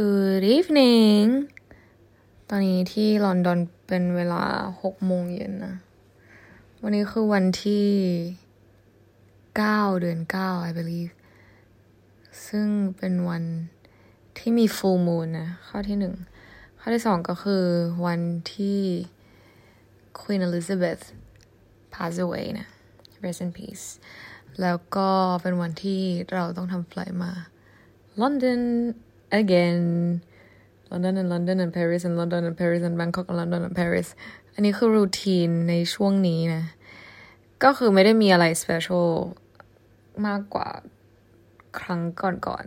Good evening ตอนนี้ที่ลอนดอนเป็นเวลาหกโมงเย็นนะ วันนี้คือวันที่เก้าเดือนเก้า I believe ซึ่งเป็นวันที่มี full moon นะ ข้อที่หนึ่ง ข้อที่สองก็คือวันที่ Queen Elizabeth pass away นะ rest in peace แล้วก็เป็นวันที่เราต้องทำไฟล์มา London again London and London and Paris and London and Paris and Bangkok and London and Paris อันนี้คือรูทีนในช่วงนี้นะ ก็คือไม่ได้มีอะไร special มากกว่าครั้งก่อน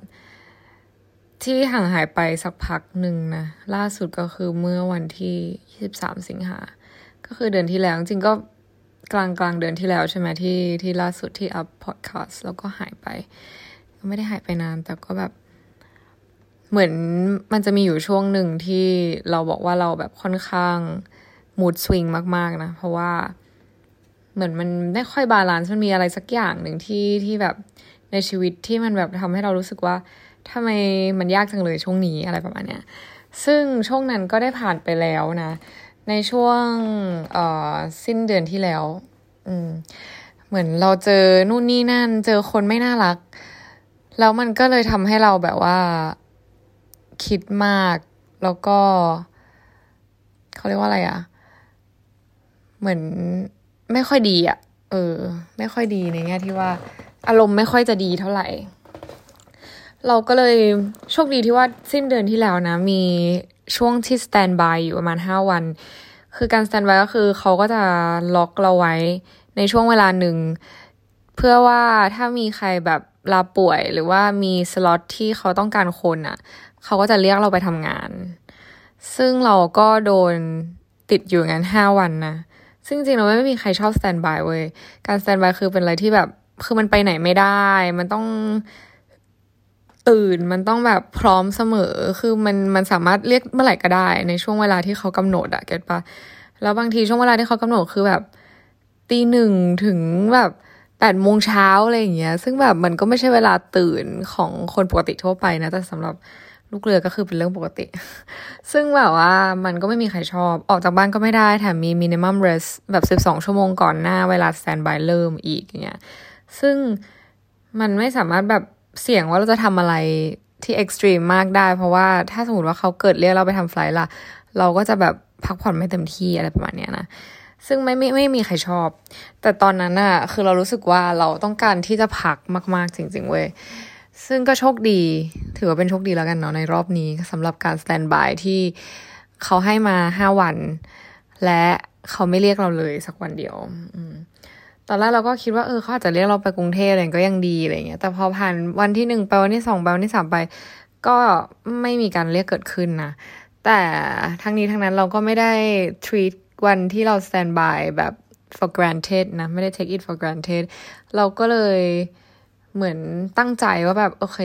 ๆ ที่ห่างหายไปสักพักหนึ่งนะ ล่าสุดก็คือเมื่อวันที่ 23 สิงหา ก็คือเดือนที่แล้ว จริงก็กลางกลางเดือนที่แล้วใช่ไหมที่ที่ล่าสุดที่อัพพอดแคสต์แล้วก็หายไปก็ไม่ได้หายไปนานแต่ก็แบบ เหมือนมันจะมีอยู่ช่วงหนึ่งที่เราบอกว่าเราแบบค่อนข้าง mood swing มาก ๆ นะ เพราะว่าเหมือนมันไม่ค่อย balance มันมีอะไรสักอย่างหนึ่งที่ที่แบบในชีวิตที่มันแบบทำให้เรารู้สึกว่าทำไมมันยากจังเลยช่วงนี้อะไรประมาณเนี้ยซึ่งช่วงนั้นก็ได้ผ่านไปแล้วนะ ในช่วงเอ่อสิ้นเดือนที่แล้ว อืม เหมือนเราเจอนู่นนี่นั่น เจอคนไม่น่ารัก แล้วมันก็เลยทำให้เราแบบว่า คิดมาก แล้วก็เขาเรียกว่าอะไรอะเหมือนไม่ค่อยดีอะเออ ไม่ค่อยดีในแง่ที่ว่า อารมณ์ไม่ค่อยจะดีเท่าไหร่ เราก็เลยโชคดีที่ว่าสิ้นเดือนที่แล้วนะ มีช่วงที่ standby อยู่ประมาณห้าวัน คือการ standby ก็คือเขาก็จะล็อกเราไว้ในช่วงเวลาหนึ่ง เพื่อว่าถ้ามีใครแบบลาป่วยหรือว่ามีสล็อตที่เขาต้องการคนอะ่ะ เขาก็จะเรียกเราไปทำงาน ซึ่งเราก็โดนติดอยู่งั้นห้าวันนะ ซึ่งจริงๆเราไม่มีใครชอบ standby เว้ย การ standby คือเป็นอะไรที่แบบ คือมันไปไหนไม่ได้ มันต้องตื่น มันต้องแบบพร้อมเสมอ คือมันมันสามารถเรียกเมื่อไหร่ก็ได้ ในช่วงเวลาที่เขากำหนดอะเก็ตปะแล้วบางทีช่วงเวลาที่เขากำหนดคือแบบตีหนึ่งถึงแบบแปดโมงเช้าอะไรอย่างเงี้ย ซึ่งแบบมันก็ไม่ใช่เวลาตื่นของคนปกติทั่วไปนะ แต่สำหรับ ลูกเรือก็คือเป็นเรื่องปกติ ซึ่งแบบว่ามันก็ไม่มีใครชอบ ออกจากบ้านก็ไม่ได้ แถมมี minimum rest แบบสิบสองชั่วโมงก่อนหน้าเวลา stand by เริ่มอีกอย่างเงี้ย ซึ่งมันไม่สามารถแบบเสี่ยงว่าเราจะทำอะไรที่ extreme มากได้ เพราะว่าถ้าสมมติว่าเขาเกิดเรียกเราไปทำ flight ล่ะ เราก็จะแบบพักผ่อนไม่เต็มที่อะไรประมาณเนี้ยนะซึ่งไม่ไม่ไม่มีใครชอบ แต่ตอนนั้นอะคือเรารู้สึกว่าเราต้องการที่จะพักมาก ๆ จริง ๆ เว้ย ซึ่งก็โชคดี ถือว่าเป็นโชคดีแล้วกันเนาะในรอบนี้สำหรับการ standby ที่เขาให้มาห้าวัน และเขาไม่เรียกเราเลยสักวันเดียวตอนแรกเราก็คิดว่าเออเขาอาจจะเรียกเราไปกรุงเทพอะไรก็ยังดีอะไรเงี้ยแต่พอผ่านวันที่หนึ่งไปวันที่สองไปวันที่สามไป ก็ไม่มีการเรียกเกิดขึ้นนะแต่ทั้งนี้ทั้งนั้นเราก็ไม่ได้ treat วันที่เรา stand by แบบ for granted นะ ไม่ได้ take it for granted เราก็เลย เหมือนตั้งใจว่าแบบโอเค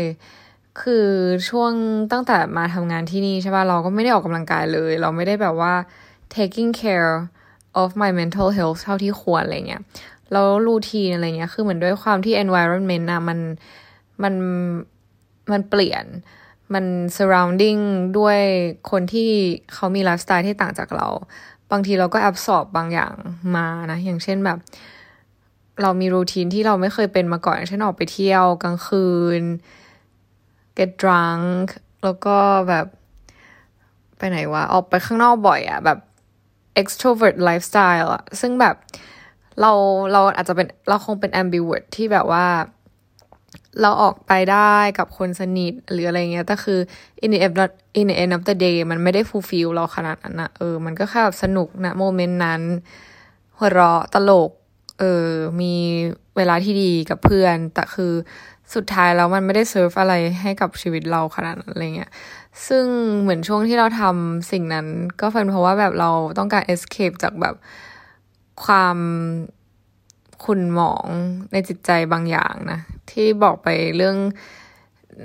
คือช่วงตั้งแต่มาทำงานที่นี่ใช่ป่ะเราก็ไม่ได้ออกกำลังกายเลย เราไม่ได้แบบว่า taking care of my mental health เท่าที่ควรอะไรเงี้ยแล้วรูทีนอะไรเงี้ย คือเหมือนด้วยความที่ environment นะมันมันมันเปลี่ยนมัน surrounding ด้วยคนที่เขามีไลฟ์สไตล์ที่ต่างจากเรา บางทีเราก็ absorb บางอย่างมานะ อย่างเช่นแบบ เรามีรูทีนที่เราไม่เคยเป็นมาก่อนอย่างเช่นออกไปเที่ยวกลางคืน get drunk แล้วก็แบบไปไหนวะ ออกไปข้างนอกบ่อยอะแบบ extrovert lifestyle อะซึ่งแบบเราเราอาจจะเป็นเราคงเป็น ambivert ที่แบบว่า เราออกไปได้กับคนสนิทหรืออะไรเงี้ยแต่คือ in the end in the end of the day มันไม่ได้ fulfill เราขนาดนั้นนะเออ มันก็แค่แบบสนุกนะโมเมนต์นั้น หัวเราะตลก เออมีเวลาที่ดีกับเพื่อน แต่คือสุดท้ายแล้วมันไม่ได้เซิร์ฟอะไรให้กับชีวิตเราขนาดนั้นอะไรเงี้ย ซึ่งเหมือนช่วงที่เราทำสิ่งนั้น ก็เป็นเพราะว่าแบบเราต้องการ escape จากแบบความขุ่นหมองในจิตใจบางอย่างนะ ที่บอกไปเรื่อง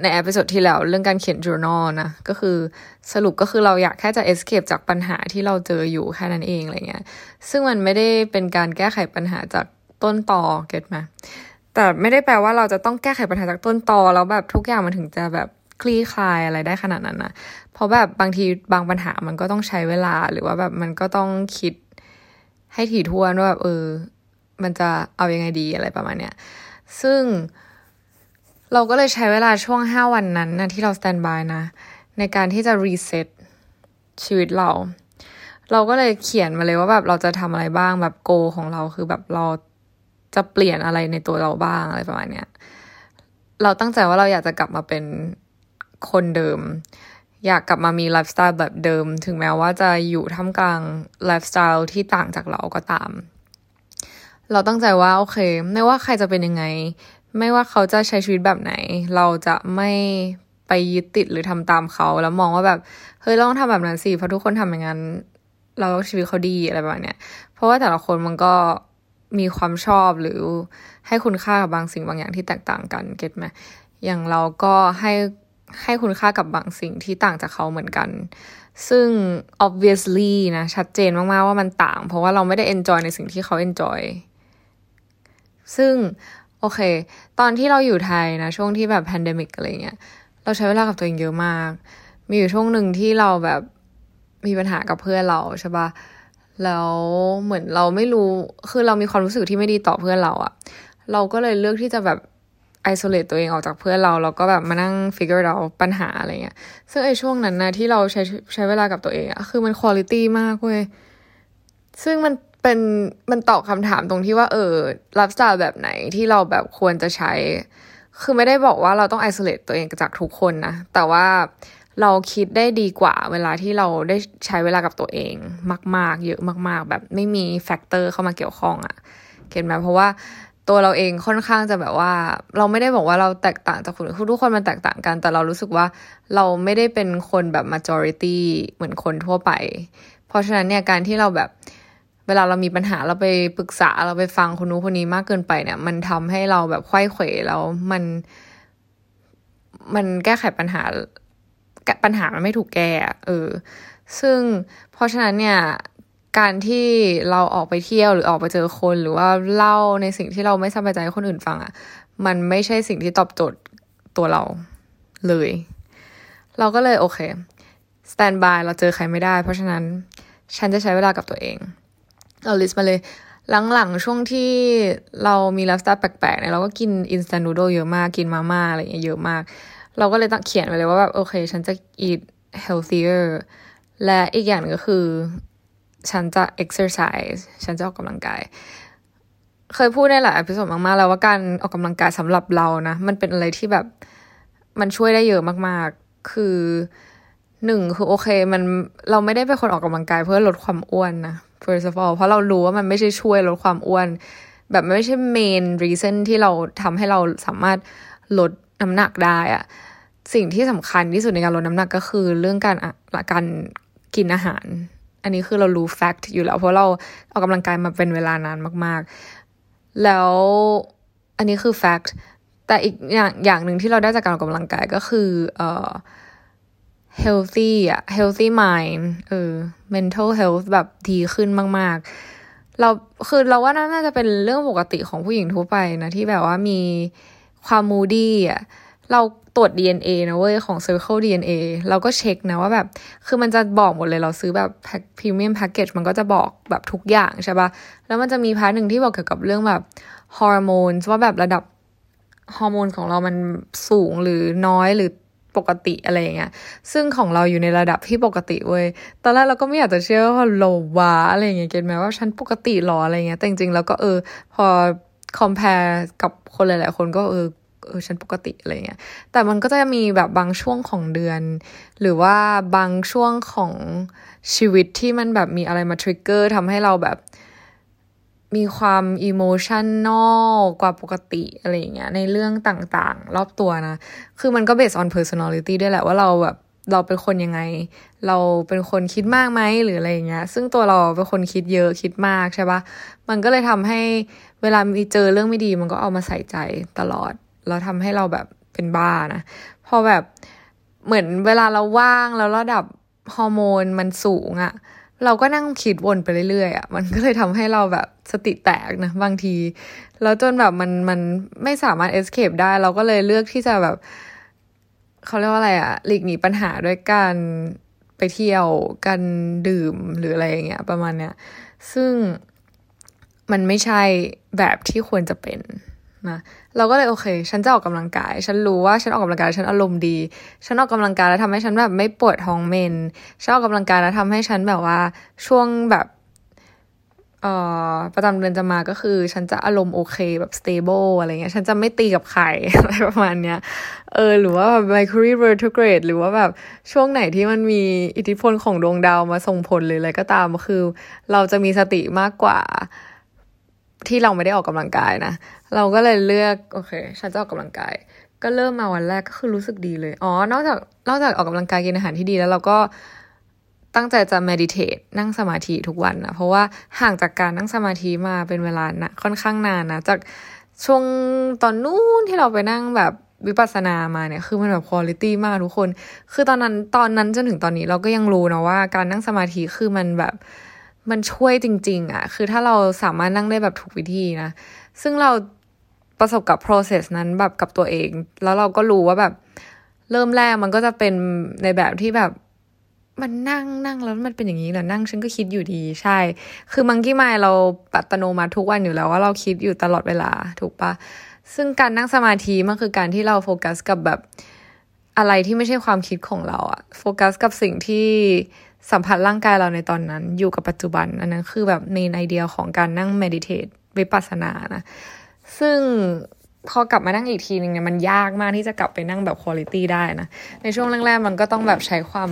ใน episode ที่แล้วเรื่องการเขียน journal นะก็คือสรุปก็คือเราอยากแค่จะ escape จากปัญหาที่เราเจออยู่แค่นั้นเองอะไรเงี้ยซึ่งมันไม่ได้เป็นการแก้ไขปัญหาจากต้นตอ get ไหมแต่ไม่ได้แปลว่าเราจะต้องแก้ไขปัญหาจากต้นตอแล้วแบบทุกอย่างมันถึงจะแบบคลี่คลายอะไรได้ขนาดนั้นนะเพราะแบบบางทีบางปัญหามันก็ต้องใช้เวลาหรือว่าแบบมันก็ต้องคิดให้ถี่ถ้วนว่าแบบเออ มันจะเอาอยัางไงดีอะไรประมาณเนี้ยซึ่ง เราก็เลยใช้เวลาช่วงห้าวันนั้นนะที่เรา standby นะ ในการที่จะ reset ชีวิตเรา เราก็เลยเขียนมาเลยว่าแบบเราจะทำอะไรบ้างแบบโกของเราคือแบบเราจะเปลี่ยนอะไรในตัวเราบ้างอะไรประมาณเนี้ยเราตั้งใจว่าเราอยากจะกลับมาเป็นคนเดิม อยากกลับมามีไลฟ์สไตล์แบบเดิม ถึงแม้ว่าจะอยู่ท่ามกลางไลฟ์สไตล์ที่ต่างจากเราก็ตาม เราตั้งใจว่าโอเค ไม่ว่าใครจะเป็นยังไง ไม่ว่าเขาจะใช้ชีวิตแบบไหน เราจะไม่ไปยึดติดหรือทำตามเขาแล้วมองว่าแบบเฮ้ยเราต้องทำแบบนั้นสิเพราะทุกคนทำอย่างนั้น เราชีวิตเขาดีอะไรประมาณเนี้ยเพราะว่าแต่ละคนมันก็มีความชอบหรือให้คุณค่ากับบางสิ่งบางอย่างที่แตกต่างกันเก็ตไหมอย่างเราก็ให้ให้คุณค่ากับบางสิ่งที่ต่างจากเขาเหมือนกัน ซึ่ง obviously นะ ชัดเจนมาก ๆ ว่ามันต่าง เพราะว่าเราไม่ได้ enjoy ในสิ่งที่เขา enjoy ซึ่ง โอเค ตอนที่เราอยู่ไทยนะ ช่วงที่แบบ pandemic อะไรเงี้ย เราใช้เวลากับตัวเองเยอะมาก มีอยู่ช่วงหนึ่งที่เราแบบมีปัญหากับเพื่อนเราใช่ปะแล้วเหมือนเราไม่รู้ คือเรามีความรู้สึกที่ไม่ดีต่อเพื่อนเราอะเราก็เลยเลือกที่จะแบบ isolate ตัวเองออกจากเพื่อนเรา แล้วก็แบบมานั่ง figure out ปัญหาอะไรเงี้ย ซึ่งไอช่วงนั้นนะที่เราใช้ใช้เวลากับตัวเองอะคือมัน quality มากเว้ย ซึ่งมัน เป็นมันตอบคำถามตรงที่ว่าเออไลฟ์สไตล์แบบไหนที่เราแบบควรจะใช้ คือไม่ได้บอกว่าเราต้อง isolate ตัวเองจากทุกคนนะ แต่ว่าเราคิดได้ดีกว่าเวลาที่เราได้ใช้เวลากับตัวเอง มาก ๆ เยอะมาก ๆ แบบไม่มี factor เข้ามาเกี่ยวข้องอะ get ไหมเพราะว่าตัวเราเองค่อนข้างจะแบบว่า เราไม่ได้บอกว่าเราแตกต่างจากคนอื่นทุกคนมันแตกต่างกัน แต่เรารู้สึกว่าเราไม่ได้เป็นคนแบบ majority เหมือนคนทั่วไป เพราะฉะนั้นเนี่ยการที่เราแบบ เวลาเรามีปัญหาเราไปปรึกษาเราไปฟังคนนู้นคนนี้มากเกินไปเนี่ย มันทำให้เราแบบควยเขวแล้วมัน มันแก้ไขปัญหาปัญหามันไม่ถูกแก้เออ ซึ่งเพราะฉะนั้นเนี่ย การที่เราออกไปเที่ยวหรือออกไปเจอคนหรือว่าเล่าในสิ่งที่เราไม่สบายใจให้คนอื่นฟังอะ่ะ มันไม่ใช่สิ่งที่ตอบโจทย์ตัวเราเลย เราก็เลยโอเคstandby เราเจอใครไม่ได้ เพราะฉะนั้นฉันจะใช้เวลากับตัวเอง เรา list มาเลยหลังๆ ช่วงที่เรามีไลฟ์สไตล์แปลกๆเนี่ยเราก็กิน instant noodle เยอะมากกินมาม่าอะไรเงี้ยเยอะมาก เราก็เลยต้องเขียนไว้เลยว่าแบบโอเค ฉันจะ eat healthier และอีกอย่างก็คือ ฉันจะ exercise ฉันจะออกกำลังกาย เคยพูดในหลาย episode มากๆ แล้วว่าการออกกำลังกายสำหรับเรานะ มันเป็นอะไรที่แบบมันช่วยได้เยอะมากๆ คือหนึ่งคือโอเค มันเราไม่ได้เป็นคนออกกำลังกายเพื่อลดความอ้วนนะ first of all เพราะเรารู้ว่ามันไม่ใช่ช่วยลดความอ้วน แบบไม่ใช่ main reason ที่เราทำให้เราสามารถลดน้ำหนักได้อะสิ่งที่สำคัญที่สุดในการลดน้ำหนักก็คือเรื่องการการกินอาหาร อันนี้คือเรารู้แฟกต์อยู่แล้ว เพราะเราออกกำลังกายมาเป็นเวลานานมาก ๆ แล้วอันนี้คือ fact แต่อีกอย่างอย่างหนึ่งที่เราได้จากการออกกำลังกายก็คือเอ่อ healthy อะ healthy mind เออ mental health แบบดีขึ้นมาก ๆ เราคือเราว่าน่าจะเป็นเรื่องปกติของผู้หญิงทั่วไปนะที่แบบว่ามีความ moody อะเราตรวจ DNA นะเว้ย ของ Circle DNA เราก็เช็คนะว่าแบบ คือมันจะบอกหมดเลยเราซื้อแบบ premium package มันก็จะบอกแบบทุกอย่างใช่ปะแล้วมันจะมี part หนึ่งที่บอกเกี่ยวกับเรื่องแบบฮอร์โมนว่าแบบระดับฮอร์โมนของเรามันสูงหรือน้อยหรือ ปกติอะไรเงี้ย ซึ่งของเราอยู่ในระดับที่ปกติเว้ย ตอนแรกเราก็ไม่อยากจะเชื่อว่าหรอวะอะไรเงี้ย get ไหมว่าฉันปกติหรออะไรเงี้ย แต่จริงๆ แล้วก็เออ พอ compare กับคนหลายๆ คนก็เออเออฉันปกติอะไรเงี้ย แต่มันก็จะมีแบบบางช่วงของเดือน หรือว่าบางช่วงของชีวิตที่มันแบบมีอะไรมาทริกเกอร์ทำให้เราแบบ มีความอิโมชันนอลกว่าปกติอะไรเงี้ยในเรื่องต่างๆ รอบตัวนะ คือมันก็ based on personality ด้วยแหละว่าเราแบบเราเป็นคนยังไง เราเป็นคนคิดมากไหมหรืออะไรเงี้ย ซึ่งตัวเราเป็นคนคิดเยอะคิดมากใช่ปะมันก็เลยทำให้เวลามีเจอเรื่องไม่ดี มันก็เอามาใส่ใจตลอดแล้วทำให้เราแบบเป็นบ้านะ พอแบบเหมือนเวลาเราว่างแล้วระดับฮอร์โมนมันสูงอะ เราก็นั่งคิดวนไปเรื่อยๆอะมันก็เลยทำให้เราแบบสติแตกนะบางที แล้วจนแบบมันมันไม่สามารถเอสเคปได้ เราก็เลยเลือกที่จะแบบเขาเรียกว่าอะไรอะหลีกหนีปัญหาด้วยการไปเที่ยวกันดื่มหรืออะไรอย่างเงี้ยประมาณเนี้ยซึ่งมันไม่ใช่แบบที่ควรจะเป็น นะเราก็เลยโอเค ฉันจะออกกำลังกาย ฉันรู้ว่าฉันออกกำลังกายฉันอารมณ์ดี ฉันออกกำลังกายแล้วทำให้ฉันแบบไม่ปวดท้องเมนฉันออกกำลังกายแล้วทำให้ฉันแบบว่าช่วงแบบเอ่อประจำเดือนจะมาก็คือ ฉันจะอารมณ์โอเคแบบ stable อะไรเงี้ย ฉันจะไม่ตีกับใครอะไรประมาณเนี้ย เออ หรือว่าแบบ Mercury retrograde หรือว่าแบบช่วงไหนที่มันมีอิทธิพลของดวงดาวมาส่งผลหรืออะไรก็ตามคือ เราจะมีสติมากกว่า ที่เราไม่ได้ออกกำลังกายนะ เราก็เลยเลือกโอเค ฉันจะออกกำลังกาย ก็เริ่มมาวันแรกก็คือรู้สึกดีเลย อ๋อ นอกจากนอกจากออกกำลังกายกินอาหารที่ดีแล้วเราก็ตั้งใจจะ meditate นั่งสมาธิทุกวันนะเพราะว่าห่างจากการนั่งสมาธิมาเป็นเวลานะค่อนข้างนานนะจากช่วงตอนนู้นที่เราไปนั่งแบบวิปัสสนามาเนี่ยคือมันแบบคุณภาพมากทุกคน คือตอนนั้นตอนนั้นจนถึงตอนนี้เราก็ยังรู้นะว่า การนั่งสมาธิคือมันแบบ มันช่วยจริง ๆอะ่ะ คือถ้าเราสามารถนั่งได้แบบถูกวิธีนะ ซึ่งเราประสบกับ process นั้นแบบกับตัวเอง แล้วเราก็รู้ว่าแบบ เริ่มแรกมันก็จะเป็นในแบบที่แบบ มันนั่งนั่งแล้วมันเป็นอย่างนี้เหรอนั่งฉันก็คิดอยู่ดีใช่ คือมังกี้ไมเราปัตโนมาทุกวันอยู่แล้วว่าเราคิดอยู่ตลอดเวลาถูกปะซึ่งการนั่งสมาธิมันคือการที่เราโฟกัสกับแบบอะไรที่ไม่ใช่ความคิดของเราอะโฟกัสกับสิ่งที่ สัมผัสร่างกายเราในตอนนั้น อยู่กับปัจจุบัน อันนั้นคือแบบในไอเดียของการนั่งเมดิเทตวิปัสสนานะ ซึ่งพอกลับมานั่งอีกทีนึงเนี่ยมันยากมากที่จะกลับไปนั่งแบบคุณลิตี้ได้นะ ในช่วงแรกๆมันก็ต้องแบบใช้ความ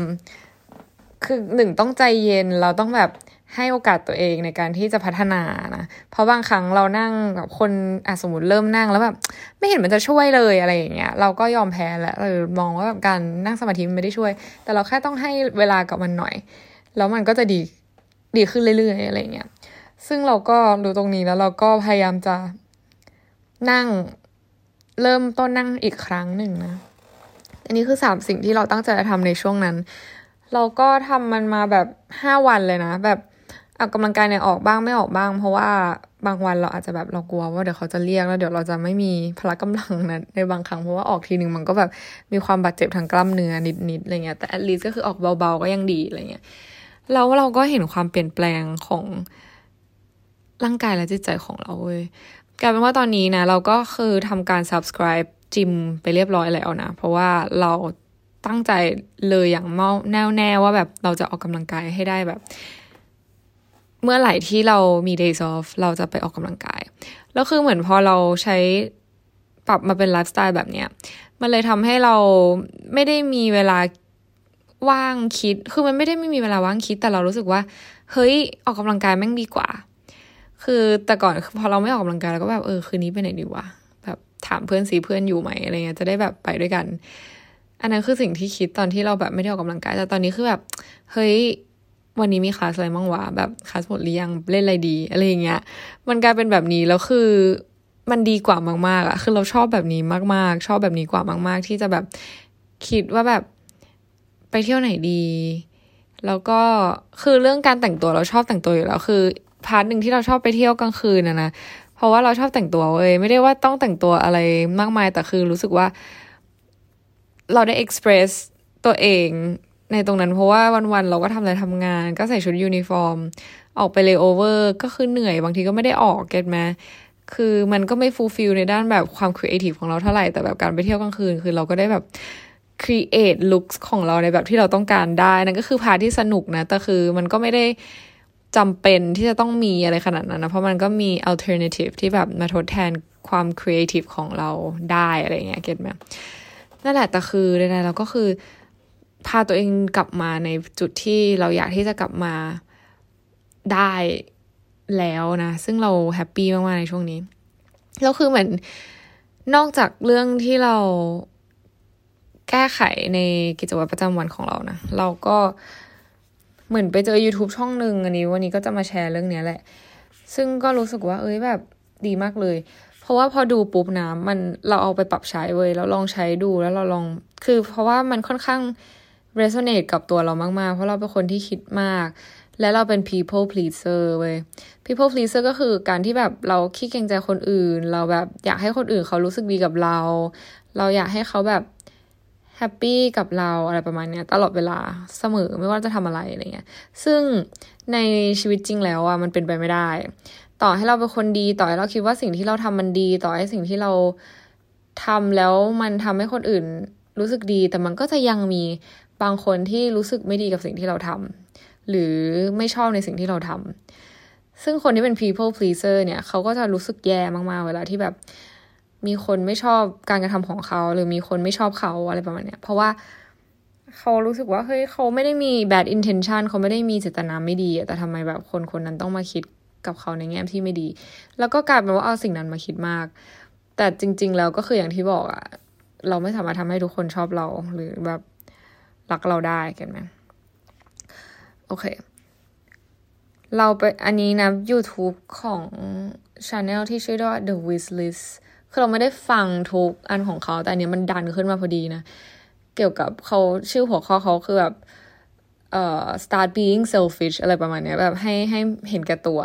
คือหนึ่งต้องใจเย็นเราต้องแบบ ให้โอกาสตัวเองในการที่จะพัฒนานะ เพราะบางครั้งเรานั่งแบบคนอะสมมติเริ่มนั่งแล้วแบบไม่เห็นมันจะช่วยเลยอะไรอย่างเงี้ยเราก็ยอมแพ้แล้วเออมองว่าแบบการนั่งสมาธิมันไม่ได้ช่วย แต่เราแค่ต้องให้เวลากับมันหน่อย แล้วมันก็จะดีดีขึ้นเรื่อยๆอะไรเงี้ยซึ่งเราก็ดูตรงนี้แล้วเราก็พยายามจะนั่งเริ่มต้นนั่งอีกครั้งหนึ่งนะ อันนี้คือสามสิ่งที่เราตั้งใจจะทำในช่วงนั้น เราก็ทำมันมาแบบห้าวันเลยนะ แบบ ออกกำลังกายเนี่ยออกบ้างไม่ออกบ้าง เพราะว่าบางวันเราอาจจะแบบเรากลัวว่าเดี๋ยวเขาจะเรียกแล้วเดี๋ยวเราจะไม่มีพละกำลังนะในบางครั้งเพราะว่าออกทีหนึ่งมันก็แบบมีความบาดเจ็บทางกล้ามเนื้อนิดๆอะไรเงี้ยแต่แอดลีสก็คือออกเบาๆก็ยังดีอะไรเงี้ยแล้วเราก็เห็นความเปลี่ยนแปลงของร่างกายและจิตใจของเราเว้ยกลายเป็นว่าตอนนี้นะเราก็คือทำการ subscribe จิมไปเรียบร้อยแล้วนะ เพราะว่าเราตั้งใจเลยอย่างแน่วแน่ว่าแบบเราจะออกกำลังกายให้ได้แบบ เมื่อไหร่ที่เรามี days off เราจะไปออกกำลังกาย แล้วคือเหมือนพอเราใช้ปรับมาเป็นไลฟ์สไตล์แบบเนี้ย มันเลยทำให้เราไม่ได้มีเวลาว่างคิด คือมันไม่ได้ไม่มีเวลาว่างคิด แต่เรารู้สึกว่า เฮ้ย ออกกำลังกายแม่งดีกว่า คือแต่ก่อนพอเราไม่ออกกำลังกายเราก็แบบเออคืนนี้ไปไหนดีวะ แบบถามเพื่อนสีเพื่อนอยู่ไหมอะไรเงี้ย จะได้แบบไปด้วยกัน อันนั้นคือสิ่งที่คิดตอนที่เราแบบไม่ได้ออกกำลังกาย แต่ตอนนี้คือแบบ เฮ้ย วันนี้มีคลาสอะไรบ้างวะแบบคลาสหมดหรือยังเล่นอะไรดีอะไรอย่างเงี้ย มันกลายเป็นแบบนี้แล้วคือมันดีกว่ามากๆอะคือเราชอบแบบนี้มาก ๆ ชอบแบบนี้กว่ามาก ๆ ที่จะแบบคิดว่าแบบไปเที่ยวไหนดี แล้วก็คือเรื่องการแต่งตัวเราชอบแต่งตัวอยู่แล้วคือpart หนึ่งที่เราชอบไปเที่ยวกลางคืนนะนะเพราะว่าเราชอบแต่งตัวเว้ยไม่ได้ว่าต้องแต่งตัวอะไรมากมายแต่คือรู้สึกว่า เราได้ express ตัวเอง ในตรงนั้นเพราะว่าวันๆเราก็ทำอะไรทำงาน ก็ใส่ชุดยูนิฟอร์ม ออกไปเลโอเวอร์ก็คือเหนื่อยบางทีก็ไม่ได้ออก get ไหมคือมันก็ไม่ fulfill ในด้านแบบความครีเอทีฟของเราเท่าไหร่ แต่แบบการไปเที่ยวกลางคืน คือเราก็ได้แบบ create look ของเราในแบบที่เราต้องการได้ นั่นก็คือพาที่สนุกนะ แต่คือมันก็ไม่ได้จำเป็นที่จะต้องมีอะไรขนาดนั้นนะ เพราะมันก็มี alternative ที่แบบมาทดแทนความครีเอทีฟของเราได้อะไรเงี้ย get ไหมนั่นแหละแต่คือใดๆเราก็คือ พาตัวเองกลับมาในจุดที่เราอยากที่จะกลับมาได้แล้วนะ ซึ่งเรา happy มากๆในช่วงนี้แล้วคือเหมือนนอกจากเรื่องที่เราแก้ไขในกิจวัตรประจำวันของเรานะ เราก็เหมือนไปเจอ YouTube ช่องหนึ่งอันนี้ วันนี้ก็จะมาแชร์เรื่องนี้แหละ ซึ่งก็รู้สึกว่า เอ้ยแบบดีมากเลย เพราะว่าพอดูปุ๊บนะมันเราเอาไปปรับใช้เว้ยแล้วลองใช้ดูแล้วเราลองคือเพราะว่ามันค่อนข้าง resonate กับตัวเรามาก ๆ เพราะเราเป็นคนที่คิดมาก และเราเป็น people pleaser เว้ย people pleaser ก็คือการที่แบบเราขี้เกรงใจคนอื่น เราแบบอยากให้คนอื่นเขารู้สึกดีกับเรา เราอยากให้เขาแบบแฮปปี้กับเราอะไรประมาณเนี้ยตลอดเวลาเสมอไม่ว่าจะทำอะไรอะไรเงี้ย ซึ่งในชีวิตจริงแล้วอะมันเป็นไปไม่ได้ ต่อให้เราเป็นคนดีต่อให้เราคิดว่าสิ่งที่เราทำมันดี ต่อให้สิ่งที่เราทำแล้วมันทำให้คนอื่นรู้สึกดี แต่มันก็จะยังมี บางคนที่รู้สึกไม่ดีกับสิ่งที่เราทำหรือไม่ชอบในสิ่งที่เราทำซึ่งคนที่เป็น people pleaser เนี่ยเขาก็จะรู้สึกแย่มากๆ เวลาที่แบบมีคนไม่ชอบการกระทำของเขา หรือมีคนไม่ชอบเขาอะไรประมาณเนี้ยเพราะว่าเขารู้สึกว่าเฮ้ยเขาไม่ได้มี bad intention เขาไม่ได้มีเจตนาไม่ดีแต่ทำไมแบบคนคนนั้นต้องมาคิดกับเขาในแง่ที่ไม่ดี แล้วก็กลายเป็นว่าเอาสิ่งนั้นมาคิดมาก แต่จริง ๆ แล้วก็คืออย่างที่บอกอะเราไม่สามารถทำให้ทุกคนชอบเราหรือแบบ รักเราได้กันไหมโอเค เราไปอันนี้นะ YouTube ของ Channel ที่ชื่อว่า The Wish List คือเราไม่ได้ฟังทุกอันของเขา แต่อันนี้มันดันขึ้นมาพอดีนะ เกี่ยวกับเขาชื่อหัวข้อเขาคือแบบเอ่อ start being selfish อะไรประมาณนี้แบบให้ให้เห็นแก่ตัว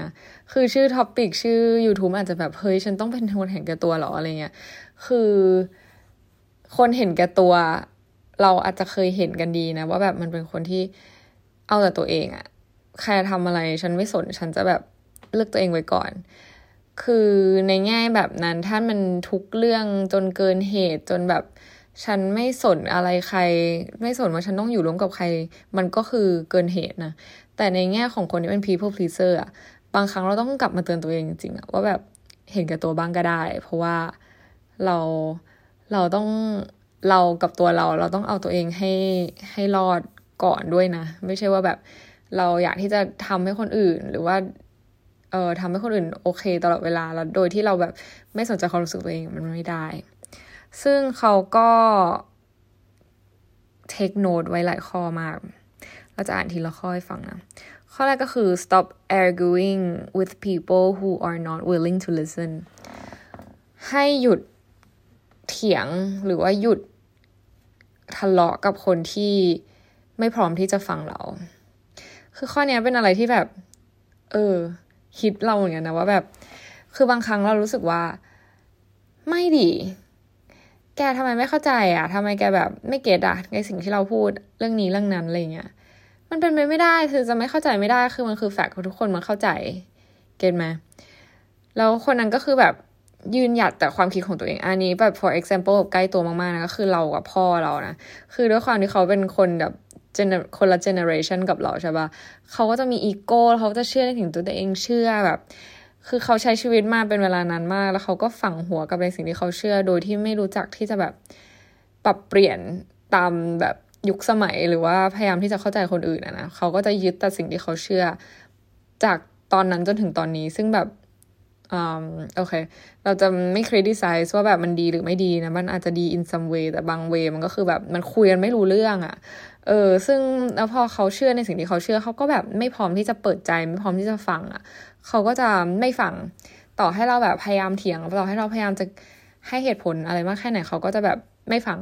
นะ คือชื่อท็อปิกชื่อ YouTube อาจจะแบบ เฮ้ย ฉันต้องเป็นคนเห็นแก่ตัวหรอ อะไรเงี้ย คือคนเห็นแก่ตัว เราอาจจะเคยเห็นกันดีนะ ว่าแบบมันเป็นคนที่เอาแต่ตัวเองอะใครทำอะไรฉันไม่สนฉันจะแบบเลือกตัวเองไว้ก่อน คือในแง่แบบนั้นถ้ามันทุกเรื่องจนเกินเหตุจนแบบฉันไม่สนอะไรใคร ไม่สนว่าฉันต้องอยู่ร่วมกับใคร มันก็คือเกินเหตุนะ แต่ในแง่ของคนที่เป็น people pleaser อะบางครั้งเราต้องกลับมาเตือนตัวเองจริงๆว่าแบบเห็นกับตัวบ้างก็ได้ เพราะว่าเราเราต้อง เรากับตัวเราเราต้องเอาตัวเองให้ให้รอดก่อนด้วยนะ ไม่ใช่ว่าแบบเราอยากที่จะทำให้คนอื่นหรือว่าเอ่อทำให้คนอื่นโอเคตลอดเวลาแล้วโดยที่เราแบบไม่สนใจความรู้สึกตัวเองมันไม่ได้ ซึ่งเขาก็เทคโนดไว้หลายข้อมาก เราจะอ่านทีละข้อให้ฟังนะ ข้อแรกก็คือ stop arguing with people who are not willing to listen ให้หยุดเถียงหรือว่าหยุด ทะเลาะกับคนที่ไม่พร้อมที่จะฟังเรา คือข้อนี้เป็นอะไรที่แบบ เออคิดเราเหมือนกันนะว่าแบบ คือบางครั้งเรารู้สึกว่า ไม่ดี แกทำไมไม่เข้าใจอะทำไมแกแบบไม่เก็ตอะในสิ่งที่เราพูดเรื่องนี้เรื่องนั้นอะไรเงี้ย มันเป็นไปไม่ได้คือจะไม่เข้าใจไม่ได้ คือมันคือแฟกต์ทุกคนมันเข้าใจ get ไหมแล้วคนนั้นก็คือแบบ ยืนหยัดแต่ความคิดของตัวเอง อันนี้แบบ for example ใกล้ตัวมากๆนะก็คือเรากับพ่อเรานะ คือด้วยความที่เขาเป็นคนแบบคนละ generation กับเราใช่ปะเขาก็จะมีอีโก้เขาจะเชื่อในสิ่งตัวเองเชื่อแบบ คือเขาใช้ชีวิตมาเป็นเวลานานมาก แล้วเขาก็ฝังหัวกับในสิ่งที่เขาเชื่อ โดยที่ไม่รู้จักที่จะแบบปรับเปลี่ยนตามแบบยุคสมัยหรือว่าพยายามที่จะเข้าใจคนอื่นนะนะเขาก็จะยึดแต่สิ่งที่เขาเชื่อ จากตอนนั้นจนถึงตอนนี้ ซึ่งแบบ โอเค เราจะไม่ criticize ว่าแบบมันดีหรือไม่ดีนะ มันอาจจะดี in some way แต่บาง way มันก็คือแบบมันคุยกันไม่รู้เรื่องอะ่ะ เออ ซึ่งแล้วพอเขาเชื่อในสิ่งที่เขาเชื่อเขาก็แบบไม่พร้อมที่จะเปิดใจ ไม่พร้อมที่จะฟังอะ่ะ เขาก็จะไม่ฟัง ต่อให้เราแบบพยายามเถียง ต่อให้เราพยายามจะให้เหตุผลอะไรมากแค่ไหนเขาก็จะแบบไม่ฟัง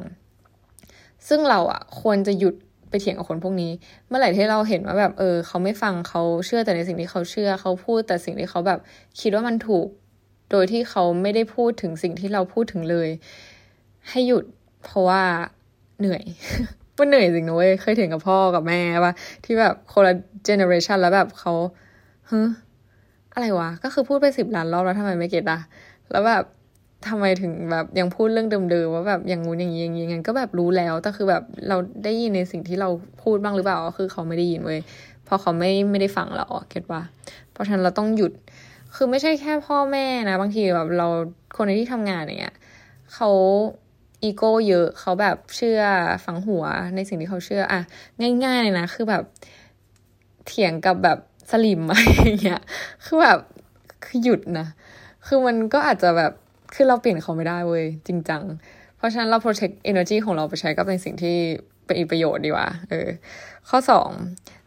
ซึ่งเราอะ่ะควรจะหยุด ไปเถียงกับคนพวกนี้ เมื่อไหร่ที่เราเห็นว่าแบบเออ เขาไม่ฟังเขาเชื่อแต่ในสิ่งที่เขาเชื่อ เขาพูดแต่สิ่งที่เขาแบบ คิดว่ามันถูก โดยที่เขาไม่ได้พูดถึงสิ่งที่เราพูดถึงเลย ให้หยุดเพราะว่าเหนื่อยมันเหนื่อยจริงนะเว้ยเคยเถียงกับพ่อกับแม่ว่าที่แบบคนละเจเนอเรชันแล้วแบบเขาเฮ้อะไรวะ ก็คือพูดไปสิบล้านรอบแล้วทำไมไม่เก็ตอะแล้วแบบ ทำไมถึงแบบยังพูดเรื่องเดิมๆว่าแบบอย่างงู้นอย่างนี้อย่างนี้งั้นก็แบบรู้แล้วแต่คือแบบเราได้ยินในสิ่งที่เราพูดบ้างหรือเปล่าก็คือเขาไม่ได้ยินเว้ยเพราะเขาไม่ไม่ได้ฟังเราเก็ตปะเพราะฉะนั้นเราต้องหยุดคือไม่ใช่แค่พ่อแม่นะ บางทีแบบเราคนในที่ทำงานอย่างเงี้ยเขาอีโก้เยอะเขาแบบเชื่อฝังหัวในสิ่งที่เขาเชื่ออะง่ายๆเลยนะคือแบบเถียงกับแบบสลิมอะไรอย่างเงี้ยคือแบบคือหยุดนะคือมันก็อาจจะแบบ คือเราเปลี่ยนเขาไม่ได้เว้ยจริงจัง เพราะฉะนั้นเรา protect energy ของเราไปใช้กับในสิ่งที่เป็นอีกประโยชน์ดีกว่าเออข้อสอง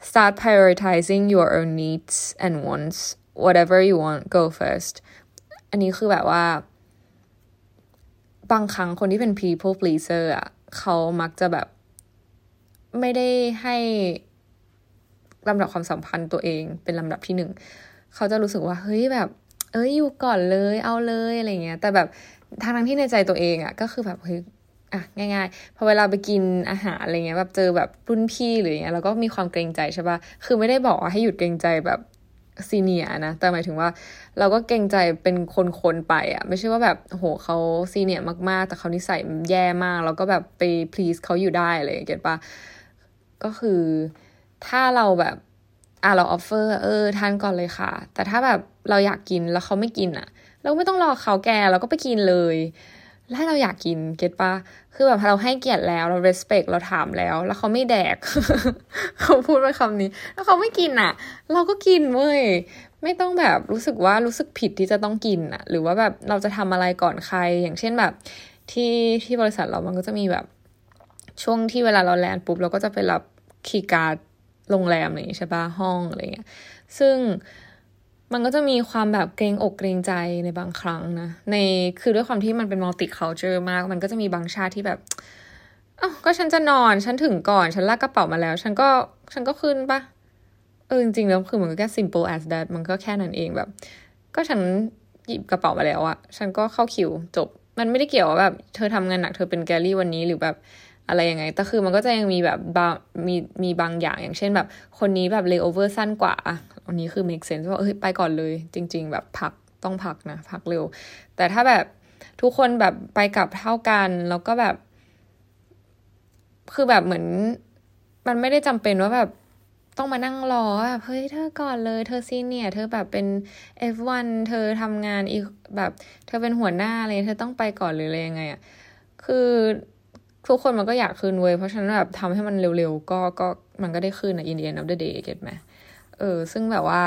start prioritizing your own needs and wants whatever you want go first อันนี้คือแบบว่า บางครั้งคนที่เป็น people pleaser อะเขามักจะแบบ ไม่ได้ให้ลำดับความสัมพันธ์ตัวเองเป็นลำดับที่หนึ่ง เขาจะรู้สึกว่า เฮ้ยแบบ เอ้ยอยู่ก่อนเลยเอาเลยอะไรเงี้ย แต่แบบทางทั้งที่ในใจตัวเองอะ่ะก็คือแบบเฮ้ยอะง่ายๆพอเวลาไปกินอาหารอะไรเงี้ยแบบเจอแบบรุ่นพี่หรืออย่างเงี้ยเราก็มีความเกรงใจใช่ปะคือไม่ได้บอกว่าให้หยุดเกรงใจแบบซีเนียนะ แต่หมายถึงว่าเราก็เกรงใจเป็นคนๆไปอะ่ะไม่ใช่ว่าแบบโหเขาซีเนียมากๆ แต่เขานิสัยแย่มาก แล้วก็แบบไป please เขาอยู่ได้เลยเก็ตปะก็คือถ้าเราแบบ อะเราออฟเฟอร์เออทานก่อนเลยค่ะ แต่ถ้าแบบเราอยากกินแล้วเขาไม่กินอะ่ะ เราไม่ต้องรอเขาแกเราก็ไปกินเลยถ้าเราอยากกินเก็ตปะคือแบบเราให้เกียรติแล้วเรา respect เราถามแล้ว แล้วเขาไม่แดก เขาพูดไว้คำนี้ แล้วเขาไม่กินอะ เราก็กินเว้ยไม่ต้องแบบรู้สึกว่ารู้สึกผิดที่จะต้องกินอะ หรือว่าแบบเราจะทำอะไรก่อนใคร อย่างเช่นแบบ ที่ที่บริษัทเรามันก็จะมีแบบ ช่วงที่เวลาเราแลนปุ๊บเราก็จะไปรับคีย์การ์ด โรงแรมอะไรอย่างนี้ใช่ปะห้องอะไรเงี้ย ซึ่งมันก็จะมีความแบบเกรงอกเกรงใจในบางครั้งนะ ในคือด้วยความที่มันเป็นมัลติคัลเจอร์มาก มันก็จะมีบางชาติที่แบบอ้าวก็ฉันจะนอนฉันถึงก่อนฉันลากกระเป๋ามาแล้ว ฉันก็ฉันก็ขึ้นปะเออจริงๆแล้วคือมันก็แค่ simple as that มันก็แค่นั้นเองแบบ ก็ฉันหยิบกระเป๋ามาแล้วอะฉันก็เข้าคิวจบ มันไม่ได้เกี่ยวว่าแบบ เธอทำงานหนักเธอเป็นแกลลี่วันนี้หรือแบบ อะไรยังไง แต่คือมันก็จะยังมีแบบบางมีมีบางอย่างอย่างเช่นแบบ คนนี้แบบเลโอเวอร์สั้นกว่าอันนี้คือ make sense ว่าเฮ้ยไปก่อนเลย จริง ๆ แบบพักต้องพักนะ พักเร็ว แต่ถ้าแบบทุกคนแบบไปกลับเท่ากันแล้วก็แบบ คือแบบเหมือน มันไม่ได้จำเป็นว่าแบบต้องมานั่งรอแบบเฮ้ยเธอก่อนเลย เธอซีเนียเธอแบบเป็น F1 เธอทำงานอีกแบบ เธอเป็นหัวหน้าอะไรเธอต้องไปก่อนหรืออะไรยังไงอะ่ะคือ ทุกคนมันก็อยากคืนเว้ยเพราะฉะนั้นแบบทำให้มันเร็วๆก็ก็มันก็ได้คืนอะ in the end of the day เก็ตไหมเออ ซึ่งแบบว่า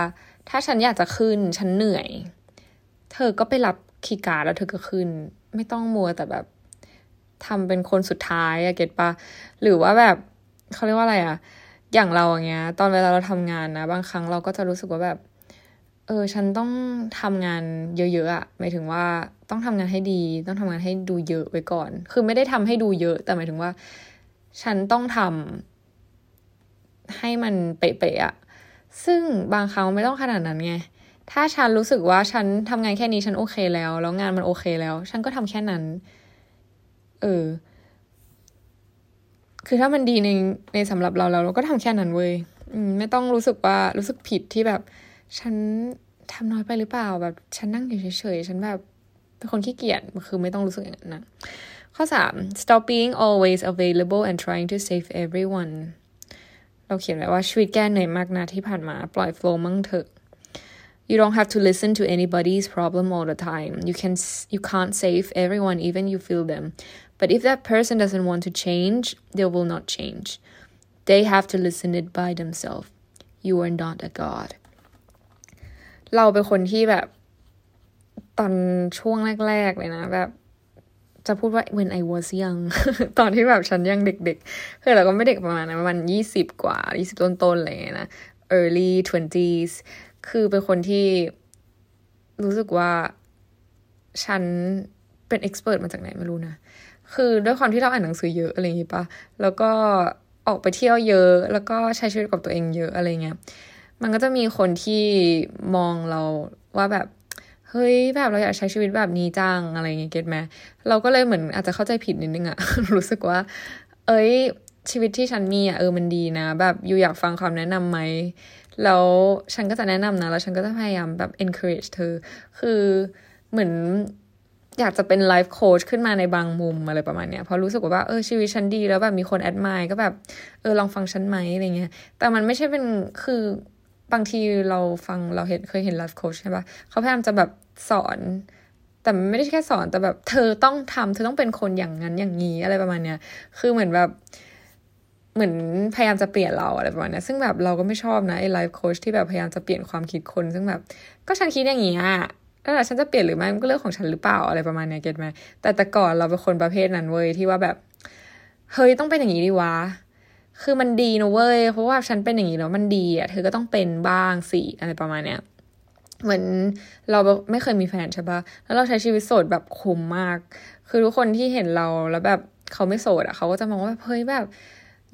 ถ้าฉันอยากจะขึ้นฉันเหนื่อย เธอก็ไปรับคีย์การ์ดแล้วเธอก็ขึ้น ไม่ต้องมัวแต่แบบทำเป็นคนสุดท้ายอะเก็ตปะหรือว่าแบบเขาเรียกว่าอะไรอะอย่างเราอย่างเงี้ย ตอนเวลาเราทำงานนะ บางครั้งเราก็จะรู้สึกว่าแบบ เออฉันต้องทำงานเยอะๆอะหมายถึงว่าต้องทำงานให้ดี ต้องทำงานให้ดูเยอะไว้ก่อน คือไม่ได้ทำให้ดูเยอะ แต่หมายถึงว่า ฉันต้องทำให้มันเป๊ะๆอะซึ่งบางครั้งไม่ต้องขนาดนั้นไงถ้าฉันรู้สึกว่าฉันทำงานแค่นี้ฉันโอเคแล้ว แล้วงานมันโอเคแล้ว ฉันก็ทำแค่นั้น เออ คือถ้ามันดีในในสำหรับเราแล้วเราก็ทำแค่นั้นเว้ยไม่ต้องรู้สึกว่ารู้สึกผิดที่แบบ ฉันทำน้อยไปหรือเปล่าแบบ ฉันนั่งอยู่เฉยๆฉันแบบเป็นคนขี้เกียจคือไม่ต้องรู้สึกอย่างนั้นนะข้อสาม stop being always available and trying to save everyone เราเขียนไว้ว่าชีวิตแกเหนื่อยมากนะที่ผ่านมาปล่อยโฟล์มั่งเถอะ You don't have to listen to anybody's problem all the time. You can you can't save everyone even you feel them. But if that person doesn't want to change, they will not change. They have to listen it by themselves. You are not a god. เราเป็นคนที่แบบ ตอนช่วงแรก ๆ เลยนะ แบบ จะพูดว่า when I was young ตอนที่แบบฉันยังเด็กๆคือเราก็ไม่เด็กประมาณนะประมาณยี่สิบกว่ายี่สิบต้นๆอะไรเงี้ยนะ early twenties คือเป็นคนที่รู้สึกว่าฉันเป็น expert มาจากไหนไม่รู้นะ คือด้วยความที่เราอ่านหนังสือเยอะอะไรอย่างงี้ปะแล้วก็ออกไปเที่ยวเยอะ แล้วก็ใช้ชีวิตกับตัวเองเยอะอะไรเงี้ย มันก็จะมีคนที่มองเราว่าแบบเฮ้ยแบบเราอยากใช้ชีวิตแบบนี้จังอะไรเงี้ยเก็ตไหมเราก็เลยเหมือนอาจจะเข้าใจผิดนิดนึงอะ รู้สึกว่า เอ้ย ชีวิตที่ฉันมีอะเออมันดีนะ แบบอยู่อยากฟังคำแนะนำไหมแล้วฉันก็จะแนะนำนะ แล้วฉันก็จะพยายามแบบ encourage เธอ คือเหมือนอยากจะเป็นไลฟ์โค้ชขึ้นมาในบางมุมอะไรประมาณเนี้ยเพราะรู้สึกว่าเออชีวิตฉันดีแล้วแบบมีคนแอดมายก็แบบ เออลองฟังฉันไหมอะไรเงี้ยแต่มันไม่ใช่เป็นคือ บางทีเราฟังเราเห็นเคยเห็นไลฟ์โค้ชใช่ปะเขาพยายามจะแบบสอน แต่ไม่ได้แค่สอนแต่แบบ เธอต้องทำเธอต้องเป็นคนอย่างนั้นอย่างนี้อะไรประมาณเนี้ยคือเหมือนแบบ เหมือนพยายามจะเปลี่ยนเราอะไรประมาณนี้ซึ่งแบบเราก็ไม่ชอบนะไอ้ไลฟ์โค้ชที่แบบพยายามจะเปลี่ยนความคิดคน ซึ่งแบบ ก็ฉันคิดอย่างนี้อะแล้วฉันจะเปลี่ยนหรือไม่มันก็เรื่องของฉันหรือเปล่าอะไรประมาณเนี้เก็ตไหมแต่แต่ก่อนเราเป็นคนประเภทนั้นเว้ยที่ว่าแบบเฮ้ยต้องเป็นอย่างนี้ดีวะ คือมันดีนะเว้ย เพราะว่าฉันเป็นอย่างนี้แล้วมันดีอะ เธอก็ต้องเป็นบ้างสิอะไรประมาณเนี้ย เหมือนเราไม่เคยมีแฟนใช่ปะแล้วเราใช้ชีวิตโสดแบบคุ้มมาก คือทุกคนที่เห็นเราแล้วแบบเขาไม่โสดอะ เขาก็จะมองว่าเฮ้ยแบบ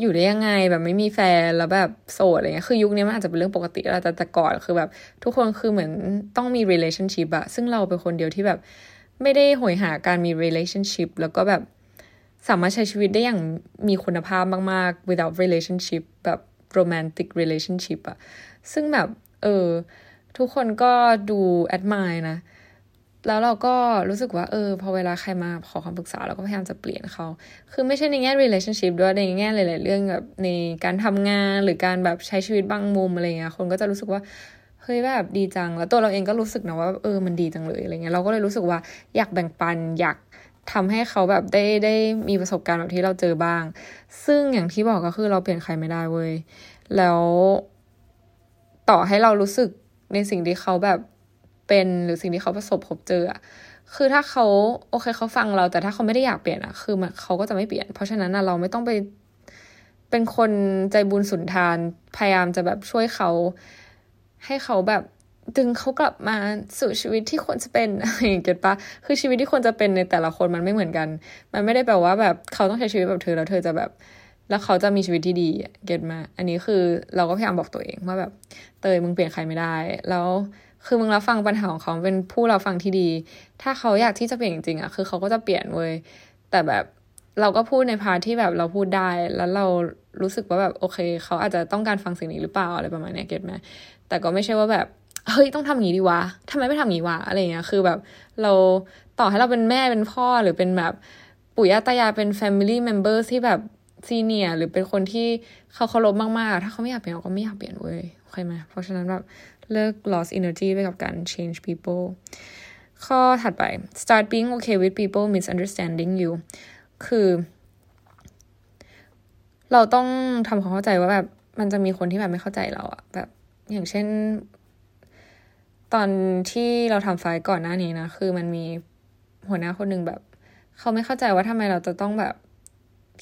อยู่ได้ยังไงแบบไม่มีแฟนแล้วแบบโสดอะไรเงี้ยคือยุคนี้มันอาจจะเป็นเรื่องปกติแล้วแต่แต่ก่อนคือแบบ ทุกคนคือเหมือนต้องมี relationship อะซึ่งเราเป็นคนเดียวที่แบบ ไม่ได้หอยหาการมี relationship แล้วก็แบบ สามารถใช้ชีวิตได้อย่างมีคุณภาพมาก ๆ without relationship แบบ romantic relationship อะซึ่งแบบ เออ ทุกคนก็ดู admire นะ แล้วเราก็รู้สึกว่า เออ พอเวลาใครมาขอคำปรึกษาเราก็พยายามจะเปลี่ยนเขา คือไม่ใช่ในแง่ relationship ด้วย ในแง่หลาย ๆ เรื่องแบบในการทำงานหรือการแบบใช้ชีวิตบางมุมอะไรเงี้ย คนก็จะรู้สึกว่าเฮ้ยแบบดีจัง แล้วตัวเราเองก็รู้สึกนะว่าเออมันดีจังเลยอะไรเงี้ยเราก็เลยรู้สึกว่าอยากแบ่งปันอยาก ทำให้เขาแบบได้ได้มีประสบการณ์แบบที่เราเจอบ้าง ซึ่งอย่างที่บอกก็คือเราเปลี่ยนใครไม่ได้เว้ย แล้วต่อให้เรารู้สึกในสิ่งที่เขาแบบเป็นหรือสิ่งที่เขาประสบพบเจอคือถ้าเขาโอเคเขาฟังเราแต่ถ้าเขาไม่ได้อยากเปลี่ยนอะคือมันเขาก็จะไม่เปลี่ยน เพราะฉะนั้นอะเราไม่ต้องไปเป็นคนใจบุญสุนทานพยายามจะแบบช่วยเขาให้เขาแบบ ดึงเขากลับมาสู่ชีวิตที่ควรจะเป็นอะไรอย่างเงี้ยปะคือชีวิตที่ควรจะเป็นในแต่ละคนมันไม่เหมือนกัน มันไม่ได้แปลว่าแบบเขาต้องใช้ชีวิตแบบเธอแล้วเธอจะแบบ แล้วเขาจะมีชีวิตที่ดี get มะ อันนี้คือเราก็พยายามบอกตัวเองว่าแบบเตยมึงเปลี่ยนใครไม่ได้ แล้วคือมึงรับฟังปัญหาของเขาเป็นผู้รับฟังที่ดี ถ้าเขาอยากที่จะเปลี่ยนจริงๆอะคือเขาก็จะเปลี่ยนเว้ยแต่แบบเราก็พูดใน part ที่แบบเราพูดได้ แล้วเรารู้สึกว่าแบบโอเค เขาอาจจะต้องการฟังสิ่งนี้หรือเปล่าอะไรประมาณนี้ get ไหมแต่ก็ไม่ใช่ว่าแบบ เฮ้ยต้องทำอย่างนี้ดีวะทำไมไม่ทำอย่างนี้วะอะไรเงี้ย คือแบบเราต่อให้เราเป็นแม่เป็นพ่อหรือเป็นแบบปู่ย่าตายายเป็น family member ที่แบบซีเนียหรือเป็นคนที่เขาเคารพมากๆ ถ้าเขาไม่อยากเปลี่ยนเราก็ไม่อยากเปลี่ยนเว้ยโอเคไหมเพราะฉะนั้นแบบเลิก lost energy ไปกับการ change people ข้อถัดไป start being okay with people misunderstanding you คือ เราต้องทำความเข้าใจว่าแบบมันจะมีคนที่แบบไม่เข้าใจเราอะแบบอย่างเช่น ตอนที่เราทำไฟก่อนหน้านี้นะ คือมันมีหัวหน้าคนหนึ่งแบบ เขาไม่เข้าใจว่าทำไมเราจะต้องแบบ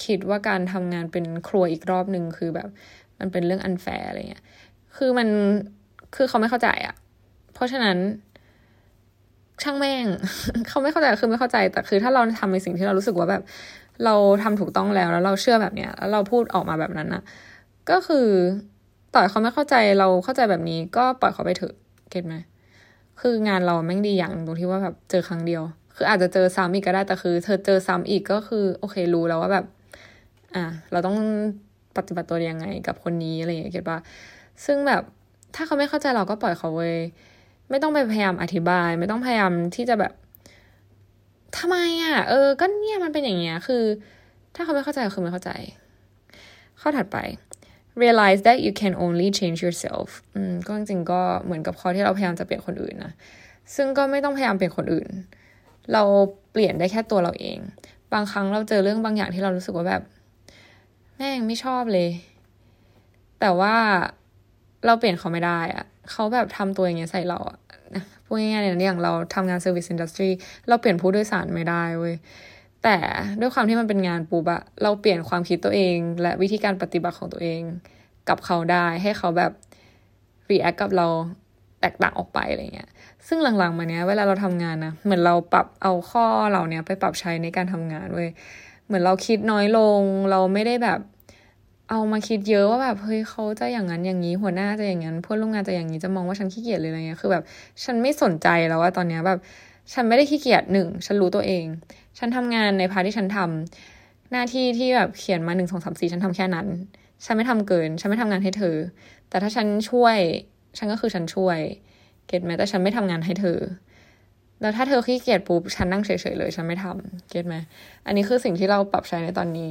คิดว่าการทำงานเป็นครัวอีกรอบหนึ่งคือแบบ มันเป็นเรื่องอันแฟร์อะไรเงี้ย คือมันคือเขาไม่เข้าใจอะเพราะฉะนั้น ช่างแม่ง เขาไม่เข้าใจคือไม่เข้าใจ แต่คือถ้าเราทำในสิ่งที่เรารู้สึกว่าแบบ เราทำถูกต้องแล้วแล้วเราเชื่อแบบเนี้ย แล้วเราพูดออกมาแบบนั้นนะก็คือต่อยเขาไม่เข้าใจเราเข้าใจแบบนี้ ก็ปล่อยเขาไปเถอะเก็ตไหม คืองานเราแม่งดีอย่างตรงที่ว่าแบบเจอครั้งเดียว คืออาจจะเจอซ้ำอีกก็ได้แต่คือ เธอเจอซ้ำอีกก็คือ โอเครู้แล้วว่าแบบ อะเราต้องปฏิบัติตัวยังไงกับคนนี้อะไรอย่างเงี้ยเก็ตปะซึ่งแบบถ้าเขาไม่เข้าใจเราก็ปล่อยเขาเว้ยไม่ต้องไปพยายามอธิบาย ไม่ต้องพยายามที่จะแบบทำไมอะ เออ ก็เนี่ยมันเป็นอย่างเงี้ย คือ ถ้าเขาไม่เข้าใจคือไม่เข้าใจ ข้อถัดไป realize that you can only change yourself อืมก็จริงๆก็เหมือนกับข้อที่เราพยายามจะเปลี่ยนคนอื่นนะ ซึ่งก็ไม่ต้องพยายามเปลี่ยนคนอื่น เราเปลี่ยนได้แค่ตัวเราเอง บางครั้งเราเจอเรื่องบางอย่างที่เรารู้สึกว่าแบบ แม่งไม่ชอบเลย แต่ว่าเราเปลี่ยนเขาไม่ได้อะเขาแบบทำตัวอย่างเงี้ยใส่เราอะพูดง่ายๆเนี่ยอย่างเราทำงาน service industry เราเปลี่ยนผู้โดยสารไม่ได้เว้ย แต่ด้วยความที่มันเป็นงานปุ๊บอะเราเปลี่ยนความคิดตัวเอง และวิธีการปฏิบัติของตัวเองกับเขาได้ให้เขาแบบ react กับเราแตกต่างออกไปอะไรเงี้ย ซึ่งหลังๆมาเนี้ยเวลาเราทำงานนะเหมือนเราปรับเอาข้อเราเนี้ยไปปรับใช้ในการทำงานเว้ยเหมือนเราคิดน้อยลง เราไม่ได้แบบ เอามาคิดเยอะว่าแบบเฮ้ยเขาจะอย่างนั้นอย่างนี้หัวหน้าจะอย่างนั้นเพื่อนร่วมงานจะอย่างนี้จะมองว่าฉันขี้เกียจเลยอะไรเงี้ยคือแบบ ฉันไม่สนใจแล้วว่าตอนเนี้ยแบบ ฉันไม่ได้ขี้เกียจหนึ่งฉันรู้ตัวเอง ฉันทำงานใน part ที่ฉันทำหน้าที่ที่แบบเขียนมาหนึ่งสองสามสี่ฉันทำแค่นั้น ฉันไม่ทำเกิน ฉันไม่ทำงานให้เธอ แต่ถ้าฉันช่วย ฉันก็คือฉันช่วย get ไหมแต่ฉันไม่ทำงานให้เธอ แล้วถ้าเธอขี้เกียจปุ๊บฉันนั่งเฉยๆเลย ฉันไม่ทำ get ไหมอันนี้คือสิ่งที่เราปรับใช้ในตอนนี้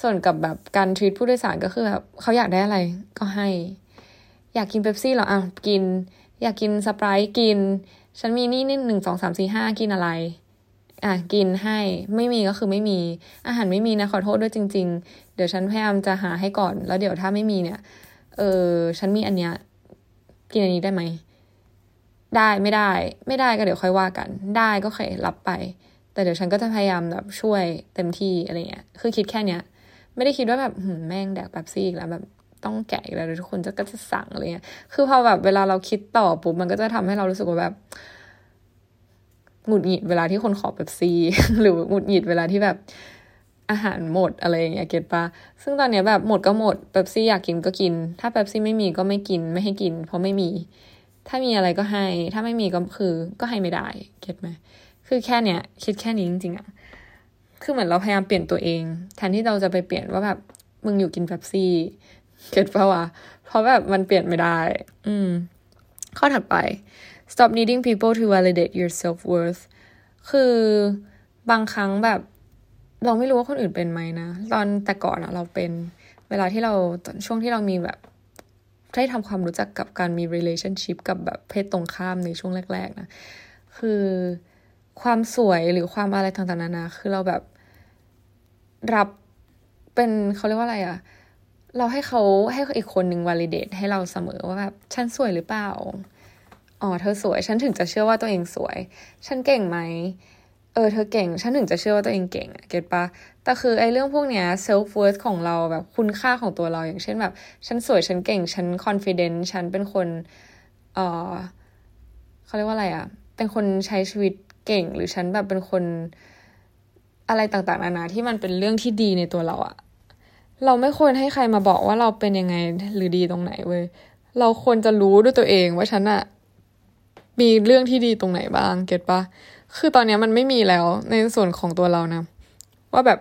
ส่วนกับแบบการ treat ผู้โดยสารก็คือแบบเขาอยากได้อะไรก็ให้ อยากกินเป๊ปซี่เหรออะกิน อยากกินสไปร์กิน ฉันมีนี่นี่หนึ่งสองสามสี่ห้ากินอะไร อะกินให้ไม่มีก็คือไม่มี อาหารไม่มีนะขอโทษด้วยจริง ๆ เดี๋ยวฉันพยายามจะหาให้ก่อน แล้วเดี๋ยวถ้าไม่มีเนี่ย เออฉันมีอันเนี้ยกินอันนี้ได้ไหมได้ไม่ได้ ไม่ได้ก็เดี๋ยวค่อยว่ากัน ได้ก็เคยรับไป แต่เดี๋ยวฉันก็จะพยายามแบบช่วยเต็มที่อะไรเงี้ยคือคิดแค่เนี้ย ไม่ได้คิดว่าแบบหืมแม่งแดกแบบซี่อีกแล้วแบบต้องแกะอีกแล้วทุกคนจะก็จะสั่งอะไรเงี้ยคือพอแบบเวลาเราคิดต่อปุ๊บมันก็จะทำให้เรารู้สึกว่าแบบ หงุดหงิดเวลาที่คนขอแบบซี หรือหงุดหงิดเวลาที่แบบอาหารหมดอะไรอย่างเงี้ยเก็ตปะซึ่งตอนเนี้ยแบบหมดก็หมดแบบซี่อยากกินก็กิน ถ้าแบบซี่ไม่มีก็ไม่กินไม่ให้กิน เพราะไม่มี ถ้ามีอะไรก็ให้ ถ้าไม่มีก็คือก็ให้ไม่ได้เก็ตไหมคือแค่เนี้ยคิดแค่นี้จริงๆอะคือเหมือนเราพยายามเปลี่ยนตัวเองแทนที่เราจะไปเปลี่ยนว่าแบบมึงอยู่กินเป๊ปซี่เก็ตปะวะเพราะแบบมันเปลี่ยนไม่ได้ อืม ข้อถัดไป stop needing people to validate your self worth คือบางครั้งแบบ เราไม่รู้ว่าคนอื่นเป็นไหมนะ ตอนแต่ก่อนอะเราเป็นเวลาที่เราช่วงที่เรามีแบบได้ทำความรู้จักกับการมี relationship กับแบบเพศตรงข้ามในช่วงแรก ๆ นะ คือความสวยหรือความอะไรต่างๆนานาคือเราแบบรับเป็นเขาเรียกว่าอะไรอะเราให้เขาให้อีกคนหนึ่ง validate ให้เราเสมอว่าแบบฉันสวยหรือเปล่า อ๋อเธอสวย ฉันถึงจะเชื่อว่าตัวเองสวย ฉันเก่งไหมเออเธอเก่ง ฉันถึงจะเชื่อว่าตัวเองเก่งอะเก็ตปะแต่คือไอ้เรื่องพวกเนี้ย self worth ของเราแบบคุณค่าของตัวเราอย่างเช่นแบบ ฉันสวยฉันเก่ง ฉัน confident ฉันเป็นคน เออเขาเรียกว่าอะไรอะเป็นคนใช้ชีวิตเก่ง หรือฉันแบบเป็นคนอะไรต่างๆนานาที่มันเป็นเรื่องที่ดีในตัวเราอะเราไม่ควรให้ใครมาบอกว่าเราเป็นยังไงหรือดีตรงไหนเว้ยเราควรจะรู้ด้วยตัวเองว่าฉันอะ มีเรื่องที่ดีตรงไหนบ้างเก็ตปะคือตอนนี้มันไม่มีแล้วในส่วนของตัวเรานะ ว่าแบบ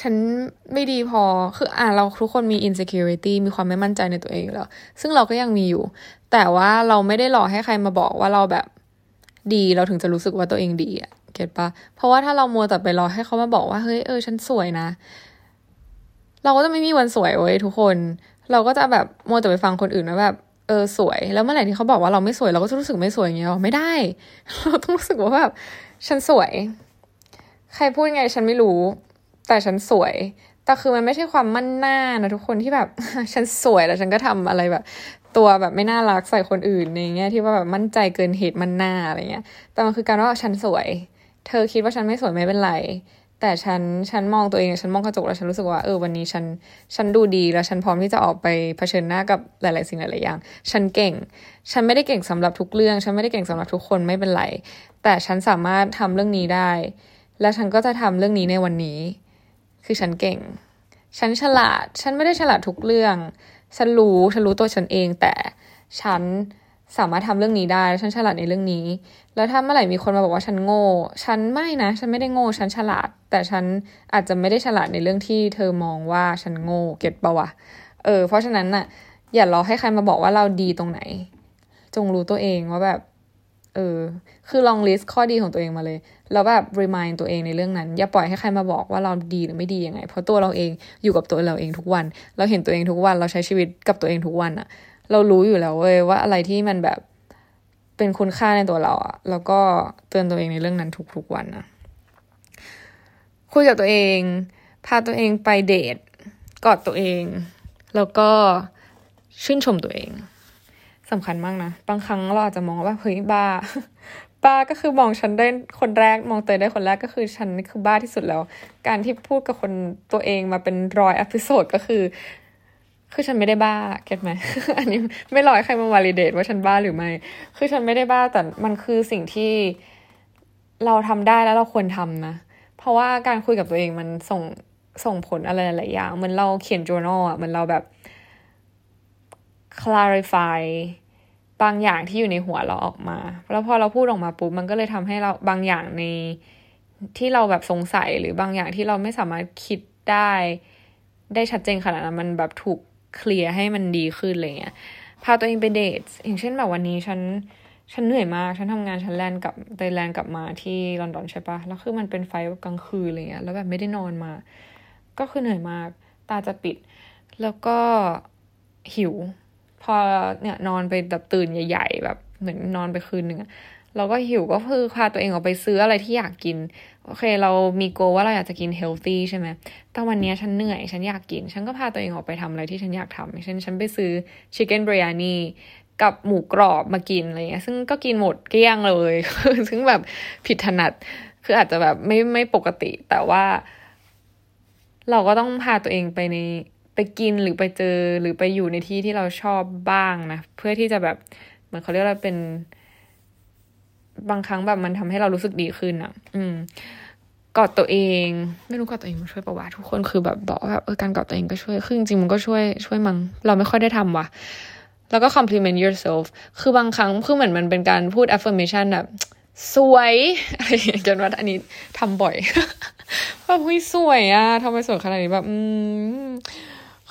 ฉันไม่ดีพอคืออ่าเราทุกคนมี insecurity มีความไม่มั่นใจในตัวเองแล้ว ซึ่งเราก็ยังมีอยู่ แต่ว่าเราไม่ได้รอให้ใครมาบอกว่าเราแบบดีเราถึงจะรู้สึกว่าตัวเองดีอะเก็ตปะเพราะว่าถ้าเรามัวแต่ไปรอให้เขามาบอกว่าเฮ้ยเออฉันสวยนะ เราก็จะไม่มีวันสวยเว้ยทุกคน เราก็จะแบบมัวแต่ไปฟังคนอื่นนะแบบ เออสวย แล้วเมื่อไหร่ที่เขาบอกว่าเราไม่สวยเราก็จะรู้สึกไม่สวยอย่างเงี้ยไม่ได้ เราต้องรู้สึกว่าแบบฉันสวย ใครพูดไงฉันไม่รู้ แต่ฉันสวย แต่คือมันไม่ใช่ความมั่นหน้านะทุกคนที่แบบ ฉันสวยแล้วฉันก็ทำอะไรแบบ ตัวแบบไม่น่ารักใส่คนอื่นในแง่ที่ว่าแบบมั่นใจเกินเหตุมันหน้าอะไรเงี้ย แต่มันคือการว่าฉันสวย เธอคิดว่าฉันไม่สวยไม่เป็นไร แต่ฉันฉันมองตัวเอง ฉันมองกระจกแล้วฉันรู้สึกว่าเออวันนี้ฉันฉันดูดีแล้วฉันพร้อมที่จะออกไปเผชิญหน้ากับหลาย ๆ สิ่งหลาย ๆ อย่าง ฉันเก่ง ฉันไม่ได้เก่งสำหรับทุกเรื่อง ฉันไม่ได้เก่งสำหรับทุกคนไม่เป็นไร แต่ฉันสามารถทำเรื่องนี้ได้ และฉันก็จะทำเรื่องนี้ในวันนี้ คือฉันเก่ง ฉันฉลาด ฉันไม่ได้ฉลาดทุกเรื่อง ฉันรู้ฉันรู้ตัวฉันเอง แต่ฉัน สามารถทำเรื่องนี้ได้ ฉันฉลาดในเรื่องนี้ แล้วถ้าเมื่อไหร่มีคนมาบอกว่าฉันโง่ ฉันไม่นะ ฉันไม่ได้โง่ ฉันฉลาด แต่ฉันอาจจะไม่ได้ฉลาดในเรื่องที่เธอมองว่าฉันโง่ เก็ตปะวะ เออ เพราะฉะนั้นน่ะ อย่ารอให้ใครมาบอกว่าเราดีตรงไหน จงรู้ตัวเองว่าแบบ เออ คือลองลิสต์ข้อดีของตัวเองมาเลย แล้วแบบ remind ตัวเองในเรื่องนั้น อย่าปล่อยให้ใครมาบอกว่าเราดีหรือไม่ดียังไง เพราะตัวเราเองอยู่กับตัวเราเองทุกวัน เราเห็นตัวเองทุกวัน เราใช้ชีวิตกับตัวเองทุกวันอะ เรารู้อยู่แล้วเว้ยว่าอะไรที่มันแบบเป็นคุณค่าในตัวเราอะแล้วก็เตือนตัวเองในเรื่องนั้นทุกๆวันนะคุยกับตัวเอง พาตัวเองไปเดทกอดตัวเอง แล้วก็ชื่นชมตัวเองสำคัญมากนะ บางครั้งเราอาจจะมองว่าเฮ้ยบ้า บ้าก็คือมองฉันได้คนแรก มองเตยได้คนแรกก็คือฉันนี่คือบ้าที่สุดแล้ว การที่พูดกับคนตัวเองมาเป็นร้อย episode ก็คือ คือฉันไม่ได้บ้า get ไหมอันนี้ไม่รอให้ใครมา validate ว่าฉันบ้าหรือไม่ คือฉันไม่ได้บ้าแต่มันคือสิ่งที่เราทำได้แล้วเราควรทำนะ เพราะว่าการคุยกับตัวเองมันส่งส่งผลอะไรหลายอย่างเหมือนเราเขียน journal อะเหมือนเราแบบ clarify บางอย่างที่อยู่ในหัวเราออกมา แล้วพอเราพูดออกมาปุ๊บมันก็เลยทำให้เราบางอย่างในที่เราแบบสงสัยหรือบางอย่างที่เราไม่สามารถคิดได้ ได้ชัดเจนขนาดนั้นมันแบบถูก เคลียร์ให้มันดีขึ้นอะไรเงี้ยพาตัวเองไปเดทอย่างเช่นแบบวันนี้ฉันฉันเหนื่อยมาก ฉันทำงานฉันแลนกับไตแลนกลับมาที่ลอนดอนใช่ปะแล้วคือมันเป็นไฟกลางคืนอะไรเงี้ย แล้วแบบไม่ได้นอนมา ก็คือเหนื่อยมาก ตาจะปิด แล้วก็หิว พอเนี่ยนอนไปแบบตื่นใหญ่ ๆ แบบเหมือนนอนไปคืนหนึ่งเราก็หิวก็คือพาตัวเองออกไปซื้ออะไรที่อยากกิน โอเค เรามีโกว่าเราอยากจะกินเฮลตี้ใช่ไหม แต่วันนี้ฉันเหนื่อย ฉันอยากกิน ฉันก็พาตัวเองออกไปทำอะไรที่ฉันอยากทำเช่น ฉันไปซื้อชิคเก้นบริยานีกับหมูกรอบมากินอะไรเงี้ย ซึ่งก็กินหมดเกลี้ยงเลย ซึ่งแบบผิดถนัด คืออาจจะแบบไม่ไม่ปกติ แต่ว่า เราก็ต้องพาตัวเองไปในไปกินหรือไปเจอหรือไปอยู่ในที่ที่เราชอบบ้างนะ เพื่อที่จะแบบเหมือนเขาเรียกว่าเป็น บางครั้งแบบมันทำให้เรารู้สึกดีขึ้นอะ่ะอืมกอดตัวเอง ไม่รู้กอดตัวเองมันช่วยปะวะทุกคนคือแบบบอกแบบเออการกอดตัวเองก็ช่วยคือจริงๆมันก็ช่วยช่วยมังเราไม่ค่อยได้ทำว่ะ แล้วก็ compliment yourself คือบางครั้งคือเหมือนมันเป็นการพูด affirmation แบบสวยอะไรอย่างเงี้ยกันว่าอันนี้ทำบ่อยแบบเฮ้ยสวยอะทำไมสวยขนาดนี้แบบ อืม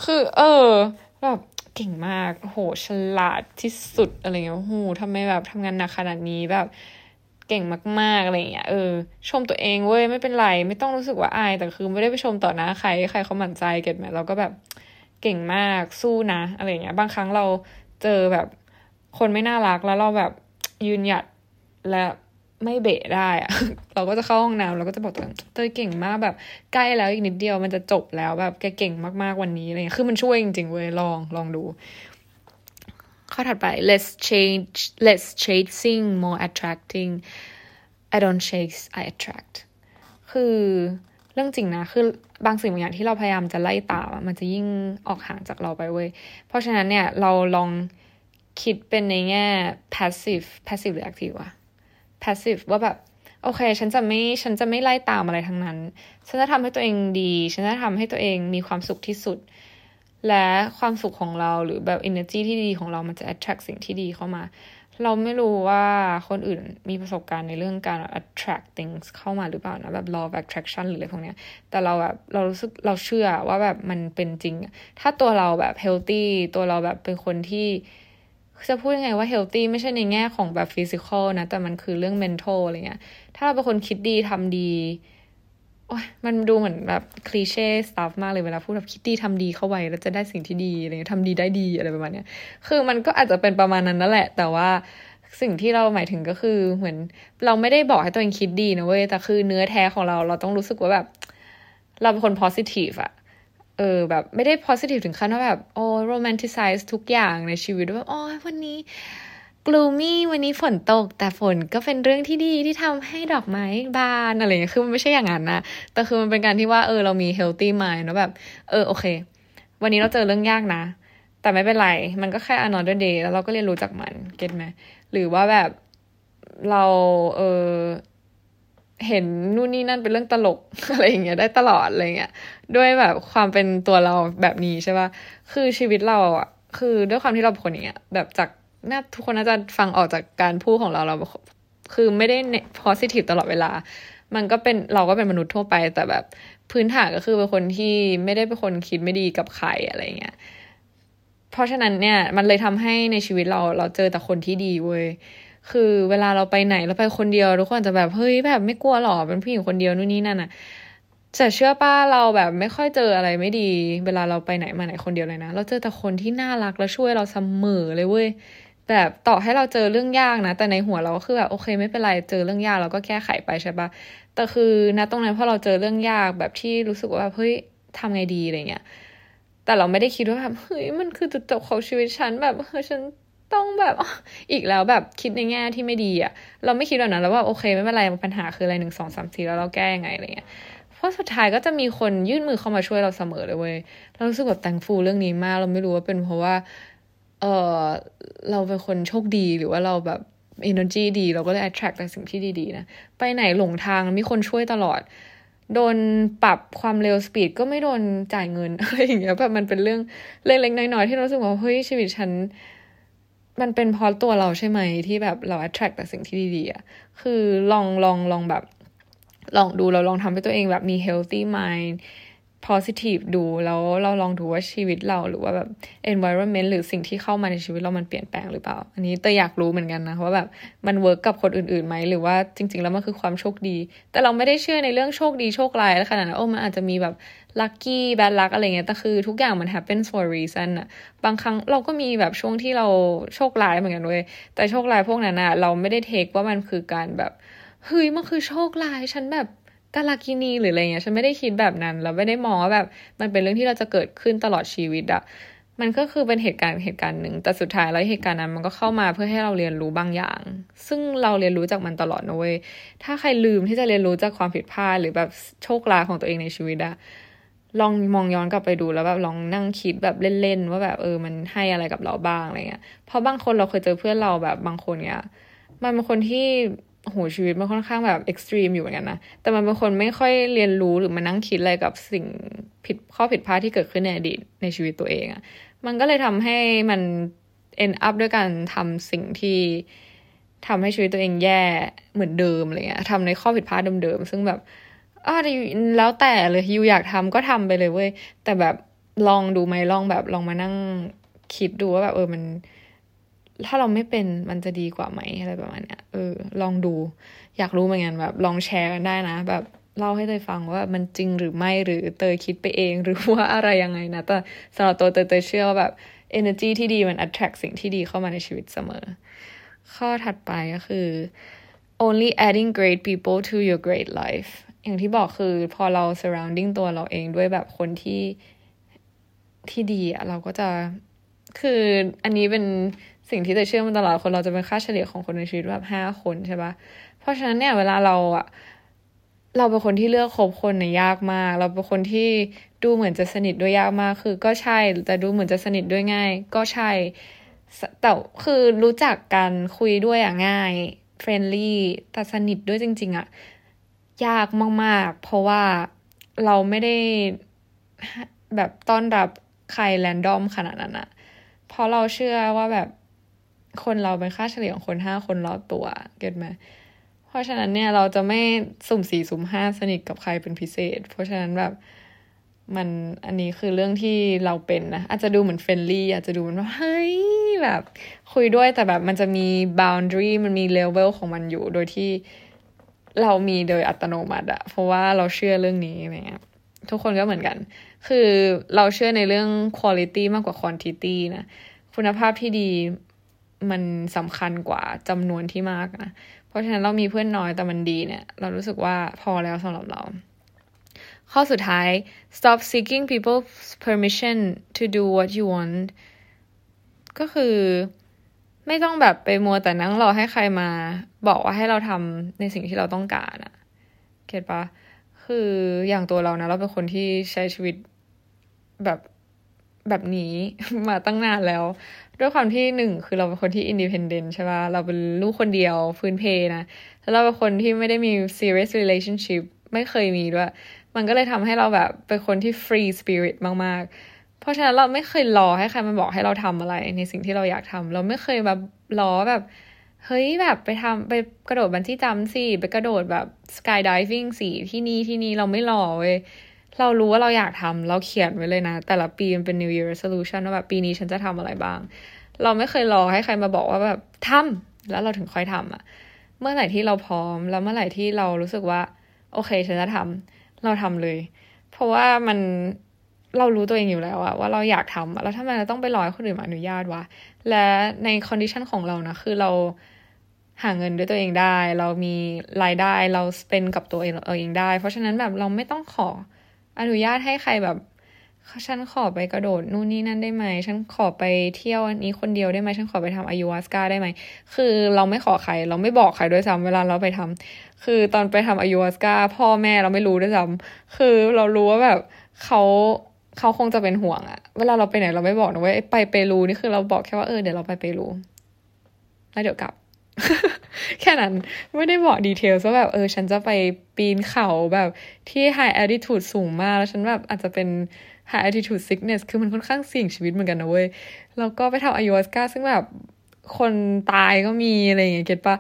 คือ เออแบบ เก่งมากโหฉลาดที่สุดอะไรเงี้ยโหทำไมแบบทำงานหนักขนาดนี้แบบเก่งมากๆอะไรเงี้ยเออชมตัวเองเว้ยไม่เป็นไร ไม่ต้องรู้สึกว่าอาย แต่คือไม่ได้ไปชมต่อหน้าใครใครเขาหมั่นใจเก็ตไหมเราก็แบบเก่งมากสู้นะอะไรเงี้ย บางครั้งเราเจอแบบคนไม่น่ารักแล้วเราแบบยืนหยัดและ ไม่เบะได้อะเราก็จะเข้าห้องน้ำเราก็จะบอกตัวเองเตยเก่งมากแบบ ใกล้แล้วอีกนิดเดียวมันจะจบแล้วแบบแกเก่งมากๆวันนี้อะไรเงี้ยคือมันช่วยจริงๆเว้ยลองลองดู ข้อถัดไป let's change let's chasing more attracting I don't chase I attract คือเรื่องจริงนะคือบางสิ่งบางอย่างที่เราพยายามจะไล่ตามมันจะยิ่งออกห่างจากเราไปเว้ยเพราะฉะนั้นเนี่ยเราลองคิดเป็นในแง่ passive passive หรือ active วะ passive ว่าแบบโอเค ฉันจะไม่ ฉันจะไม่ไล่ตามอะไรทั้งนั้น ฉันจะทำให้ตัวเองดี ฉันจะทำให้ตัวเองมีความสุขที่สุด และความสุขของเราหรือแบบ energy ที่ดีของเรา มันจะ attract สิ่งที่ดีเข้ามา เราไม่รู้ว่าคนอื่นมีประสบการณ์ในเรื่องการ attract things เข้ามาหรือเปล่านะ แบบ law of attraction หรืออะไรพวกเนี้ย แต่เราแบบ เรารู้สึก เราเชื่อว่าแบบมันเป็นจริง ถ้าตัวเราแบบ healthy ตัวเราแบบเป็นคนที่ จะพูดยังไงว่าเฮลตี้ไม่ใช่ในแง่ของแบบฟิสิกอลนะ แต่มันคือเรื่องเมนทัลอะไรเงี้ย ถ้าเราเป็นคนคิดดีทำดีโอ้ยมันดูเหมือนแบบคลีเช่สตัฟมากเลยเวลาพูดแบบคิดดีทำดีเข้าไว้ แล้วจะได้สิ่งที่ดีอะไรเงี้ยทำดีได้ดีอะไรประมาณเนี้ย คือมันก็อาจจะเป็นประมาณนั้นนั่นแหละ แต่ว่าสิ่งที่เราหมายถึงก็คือเหมือน เราไม่ได้บอกให้ตัวเองคิดดีนะเว้ยแต่คือเนื้อแท้ของเราเราต้องรู้สึกว่าแบบ เราเป็นคน positive อะ เออแบบไม่ได้ positive ถึงขั้นว่าแบบ โอ้ romanticize ทุกอย่างในชีวิตว่าโอ้วันนี้ gloomy วันนี้ฝนตก แต่ฝนก็เป็นเรื่องที่ดีที่ทำให้ดอกไม้บานอะไรเงี้ยคือมันไม่ใช่อย่างนั้นนะ แต่คือมันเป็นการที่ว่าเออเรามี healthy mind นะแบบ เออโอเค วันนี้เราเจอเรื่องยากนะ แต่ไม่เป็นไร มันก็แค่ another day แล้วเราก็เรียนรู้จากมัน เก็ตไหมหรือว่าแบบเราเออ เห็นนู่นนี่นั่นเป็นเรื่องตลกอะไรอย่างเงี้ยได้ตลอดอะไรเงี้ยด้วยแบบความเป็นตัวเราแบบนี้ใช่ปะคือชีวิตเราอะคือด้วยความที่เราเป็นคนอย่างเงี้ยแบบจากน่าทุกคนน่าจะฟังออกจากการพูดของเราเราคือไม่ได้ positive ตลอดเวลา มันก็เป็นเราก็เป็นมนุษย์ทั่วไป แต่แบบพื้นฐานก็คือเป็นคนที่ไม่ได้เป็นคนคิดไม่ดีกับใครอะไรเงี้ยเพราะฉะนั้นเนี่ยมันเลยทำให้ในชีวิตเราเราเจอแต่คนที่ดีเว้ย คือเวลาเราไปไหนเราไปคนเดียวทุกคนจะแบบเฮ้ยแบบไม่กลัวหรอเป็นผู้หญิงคนเดียวนู่นนี่นั่นอะแต่เชื่อป้าเราแบบไม่ค่อยเจออะไรไม่ดี เวลาเราไปไหนมาไหนคนเดียวเลยนะ เราเจอแต่คนที่น่ารักแล้วช่วยเราเสมอเลยเว้ยแบบต่อให้เราเจอเรื่องยากนะ แต่ในหัวเราก็คือแบบโอเคไม่เป็นไรเจอเรื่องยากเราก็แก้ไขไปใช่ปะแต่คือณตรงนั้นพอเราเจอเรื่องยากแบบที่รู้สึกว่าเฮ้ยทำไงดีอะไรเงี้ยแต่เราไม่ได้คิดว่าแบบเฮ้ยมันคือจุดจบของชีวิตฉันแบบเฮ้ยฉัน ต้องแบบอีกแล้วแบบคิดในแง่ที่ไม่ดีอะเราไม่คิดแบบนั้นแล้วว่าโอเคไม่เป็นไรปัญหาคืออะไรหนึ่งสองสามสี่แล้วเราแก้ยังไงอะไรเงี้ยเพราะสุดท้ายก็จะมีคนยื่นมือเข้ามาช่วยเราเสมอเลยเว้ยเรารู้สึกแบบแตงฟูเรื่องนี้มาก เราไม่รู้ว่าเป็นเพราะว่าเออเราเป็นคนโชคดีหรือว่าเราแบบ energy ดี เราก็เลย attract แต่สิ่งที่ดีๆนะ ไปไหนหลงทางมีคนช่วยตลอด โดนปรับความเร็วสปีดก็ไม่โดนจ่ายเงินอะไรอย่างเงี้ยแบบมันเป็นเรื่องเล็กๆน้อยๆที่เราสึกว่าเฮ้ยชีวิตฉัน มันเป็นเพราะตัวเราใช่ไหมที่แบบเรา attract แต่สิ่งที่ดีๆอะคือลองลองลองแบบ ลองดูเราลองทำให้ตัวเองแบบมี healthy mind positive ดูแล้วเราลองดูว่าชีวิตเราหรือว่าแบบ environment หรือสิ่งที่เข้ามาในชีวิตเรามันเปลี่ยนแปลงหรือเปล่า อันนี้เตยอยากรู้เหมือนกันนะว่าแบบมัน work กับคนอื่นๆไหมหรือว่าจริง ๆ แล้วมันคือความโชคดี แต่เราไม่ได้เชื่อในเรื่องโชคดีโชคร้ายแล้วขนาดนั้นโอ้มันอาจจะมีแบบ lucky bad luck อะไรเงี้ยแต่คือทุกอย่างมัน happen for reason อะบางครั้งเราก็มีแบบช่วงที่เราโชคร้ายเหมือนกันเว้ยแต่โชคร้ายพวกนั้นอะเราไม่ได้ take ว่ามันคือการแบบเฮ้ยมันคือโชคร้ายฉันแบบกาลากินีหรืออะไรเงี้ยฉันไม่ได้คิดแบบนั้นเราไม่ได้มองว่าแบบมันเป็นเรื่องที่เราจะเกิดขึ้นตลอดชีวิตอะมันก็คือเป็นเหตุการณ์เหตุการณ์หนึ่งแต่สุดท้ายแล้วเหตุการณ์นั้นมันก็เข้ามาเพื่อให้เราเรียนรู้บางอย่าง ซึ่งเราเรียนรู้จากมันตลอดนะเว้ยถ้าใครลืมที่จะเรียนรู้จากความผิดพลาดหรือแบบโชคร้ายของตัวเองในชีวิตอะ ลองมองย้อนกลับไปดูแล้วแบบลองนั่งคิดแบบเล่นๆว่าแบบเออมันให้อะไรกับเราบ้างอะไรเงี้ยเพราะบางคนเราเคยเจอเพื่อนเราแบบบางคนเนี้ยมันเป็นคนที่โหชีวิตมันค่อนข้างแบบ extreme อยู่เหมือนกันนะแต่มันเป็นคนไม่ค่อยเรียนรู้หรือมานั่งคิดอะไรกับสิ่งผิดข้อผิดพลาดที่เกิดขึ้นในอดีตในชีวิตตัวเองอะ่ะมันก็เลยทำให้มัน end up ด้วยการทำสิ่งที่ทำให้ชีวิตตัวเองแย่เหมือนเดิมอะไรเงี้ยทำในข้อผิดพลาดเดิมๆซึ่งแบบ อ่าแล้วแต่เลยยูอยากทำก็ทำไปเลยเว้ยแต่แบบลองดูไหมลองแบบลองมานั่งคิดดูว่าแบบเออมัน ถ้าเราไม่เป็นมันจะดีกว่าไหมอะไรประมาณเนี้ยเออ ลองดู อยากรู้เหมือนกันแบบ ลองแชร์กันได้นะ แบบเล่าให้เตยฟังว่ามันจริงหรือไม่หรือเตยคิดไปเองหรือว่าอะไรยังไงนะแต่สำหรับตัวเตยเตยเชื่อว่าแบบ energy ที่ดีมัน attract สิ่งที่ดีเข้ามาในชีวิตเสมอ ข้อถัดไปก็คือ only adding great people to your great life อย่างที่บอกคือพอเรา surrounding ตัวเราเองด้วยแบบคนที่ที่ดีอะเราก็จะคืออันนี้เป็นสิ่งที่จะเชื่อมาตลอดคนเราจะเป็นค่าเฉลี่ยของคนในชีวิตแบบห้าคนใช่ปะเพราะฉะนั้นเนี่ยเวลาเราอะเราเป็นคนที่เลือกคบคนเนี่ยยากมาก เราเป็นคนที่ดูเหมือนจะสนิทด้วยยากมาก คือก็ใช่ แต่ดูเหมือนจะสนิทด้วยง่าย ก็ใช่ แต่คือรู้จักกันคุยด้วยอะง่าย friendly แต่สนิทด้วยจริง ๆอะ ยากมาก ๆ เพราะว่าเราไม่ได้แบบต้อนรับใคร random ขนาดนั้นอะเพราะเราเชื่อว่าแบบคนเราเป็นค่าเฉลี่ยของคนห้าคนรอบตัว get ไหมเพราะฉะนั้นเนี่ยเราจะไม่สุ่มสี่สุ่มห้าสนิทกับใครเป็นพิเศษ เพราะฉะนั้นแบบมันอันนี้คือเรื่องที่เราเป็นนะอาจจะดูเหมือน friendly อาจจะดูเหมือนว่าเฮ้ยแบบ คุยด้วยแต่แบบมันจะมี boundary มันมีเลเวลของมันอยู่ โดยที่ เรามีโดยอัตโนมัติอะเพราะว่าเราเชื่อเรื่องนี้อะไรเงี้ยทุกคนก็เหมือนกัน คือเราเชื่อในเรื่อง quality มากกว่า quantity นะ คุณภาพที่ดีมันสำคัญกว่าจำนวนที่มากนะ เพราะฉะนั้นเรามีเพื่อนน้อยแต่มันดีเนี่ย เรารู้สึกว่าพอแล้วสำหรับเรา ข้อสุดท้าย stop seeking people's permission to do what you want ก็คือ ไม่ต้องแบบไปมัวแต่นั่งรอให้ใครมา บอกว่าให้เราทำในสิ่งที่เราต้องการอะเก็ตปะคืออย่างตัวเรานะ เราเป็นคนที่ใช้ชีวิตแบบแบบนี้มาตั้งนานแล้ว ด้วยความที่หนึ่งคือเราเป็นคนที่ independent ใช่ปะเราเป็นลูกคนเดียวพื้นเพนะแล้วเราเป็นคนที่ไม่ได้มี serious relationship ไม่เคยมีด้วย มันก็เลยทำให้เราแบบเป็นคนที่ free spirit มาก ๆ เพราะฉะนั้นเราไม่เคยรอให้ใครมาบอกให้เราทำอะไร ในสิ่งที่เราอยากทำเราไม่เคยแบบรอแบบ เฮ้ยแบบไปทำไปกระโดดบันจี้จัมสิไปกระโดดแบบสกายดิวิ่งสิที่นี่ที่นี่เราไม่รอเว้ยเรารู้ว่าเราอยากทำเราเขียนไว้เลยนะ แต่ละปีมันเป็น New Year Resolution ว่าแบบปีนี้ฉันจะทำอะไรบ้าง เราไม่เคยรอให้ใครมาบอกว่าแบบทำแล้วเราถึงค่อยทำอะเมื่อไหร่ที่เราพร้อม แล้วเมื่อไหร่ที่เรารู้สึกว่า โอเค ฉันจะทำเราทำเลย เพราะว่ามัน เรารู้ตัวเองอยู่แล้วอะว่าเราอยากทำแล้วทำไมเราต้องไปรอให้คนอื่นมาอนุญาตวะและใน condition ของเรานะคือเราหาเงินด้วยตัวเองได้ เรามีรายได้เราเป็นกับตัวเองเองได้ เพราะฉะนั้นแบบเราไม่ต้องขออนุญาตให้ใครแบบฉันขอไปกระโดดนู่นนี่นั่นได้ไหม ฉันขอไปเที่ยวอันนี้คนเดียวได้ไหม ฉันขอไปทำ ayahuasca ได้ไหม คือเราไม่ขอใคร เราไม่บอกใครด้วยซ้ำเวลาเราไปทำคือตอนไปทำ ayahuasca พ่อแม่เราไม่รู้ด้วยซ้ำคือเรารู้ว่าแบบเขา เขาคงจะเป็นห่วงอะเวลาเราไปไหนเราไม่บอกนะเว่าไปเปรูนี่คือเราบอกแค่ว่าเออเดี๋ยวเราไปเปรูแล้วเดี๋ยวกลับ แค่นั้นไม่ได้บอกดีเทลว่าแบบเออ ฉันจะไปปีนเขาแบบที่ high altitude สูงมากแล้วฉันแบบอาจจะเป็น high altitude sickness คือมันค่อนข้างเสี่ยงชีวิตเหมือนกันนะเว้ย แล้วก็ไปทำอายุสกาซึ่งแบบคนตายก็มีอะไรอย่างเงี้ยเก็ตปะ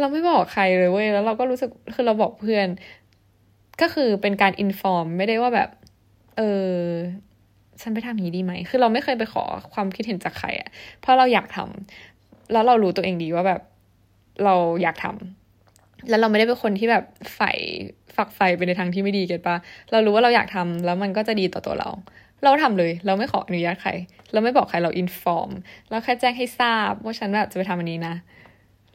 เราไม่บอกใครเลยเว้ย แล้วเราก็รู้สึก คือเราบอกเพื่อน ก็คือเป็นการ inform ไม่ได้ว่าแบบ เออฉันไปทำอย่างนี้ดีไหม คือเราไม่เคยไปขอความคิดเห็นจากใครอะเพราะเราอยากทำแล้วเรารู้ตัวเองดีว่าแบบ เราอยากทำแล้วเราไม่ได้เป็นคนที่แบบใฝ่ฝักใฝ่ไปในทางที่ไม่ดี get ปะเรารู้ว่าเราอยากทำแล้วมันก็จะดีต่อตัวเรา เราทำเลย เราไม่ขออนุญาตใคร เราไม่บอกใครเรา inform เราแค่แจ้งให้ทราบว่าฉันแบบจะไปทำอันนี้นะ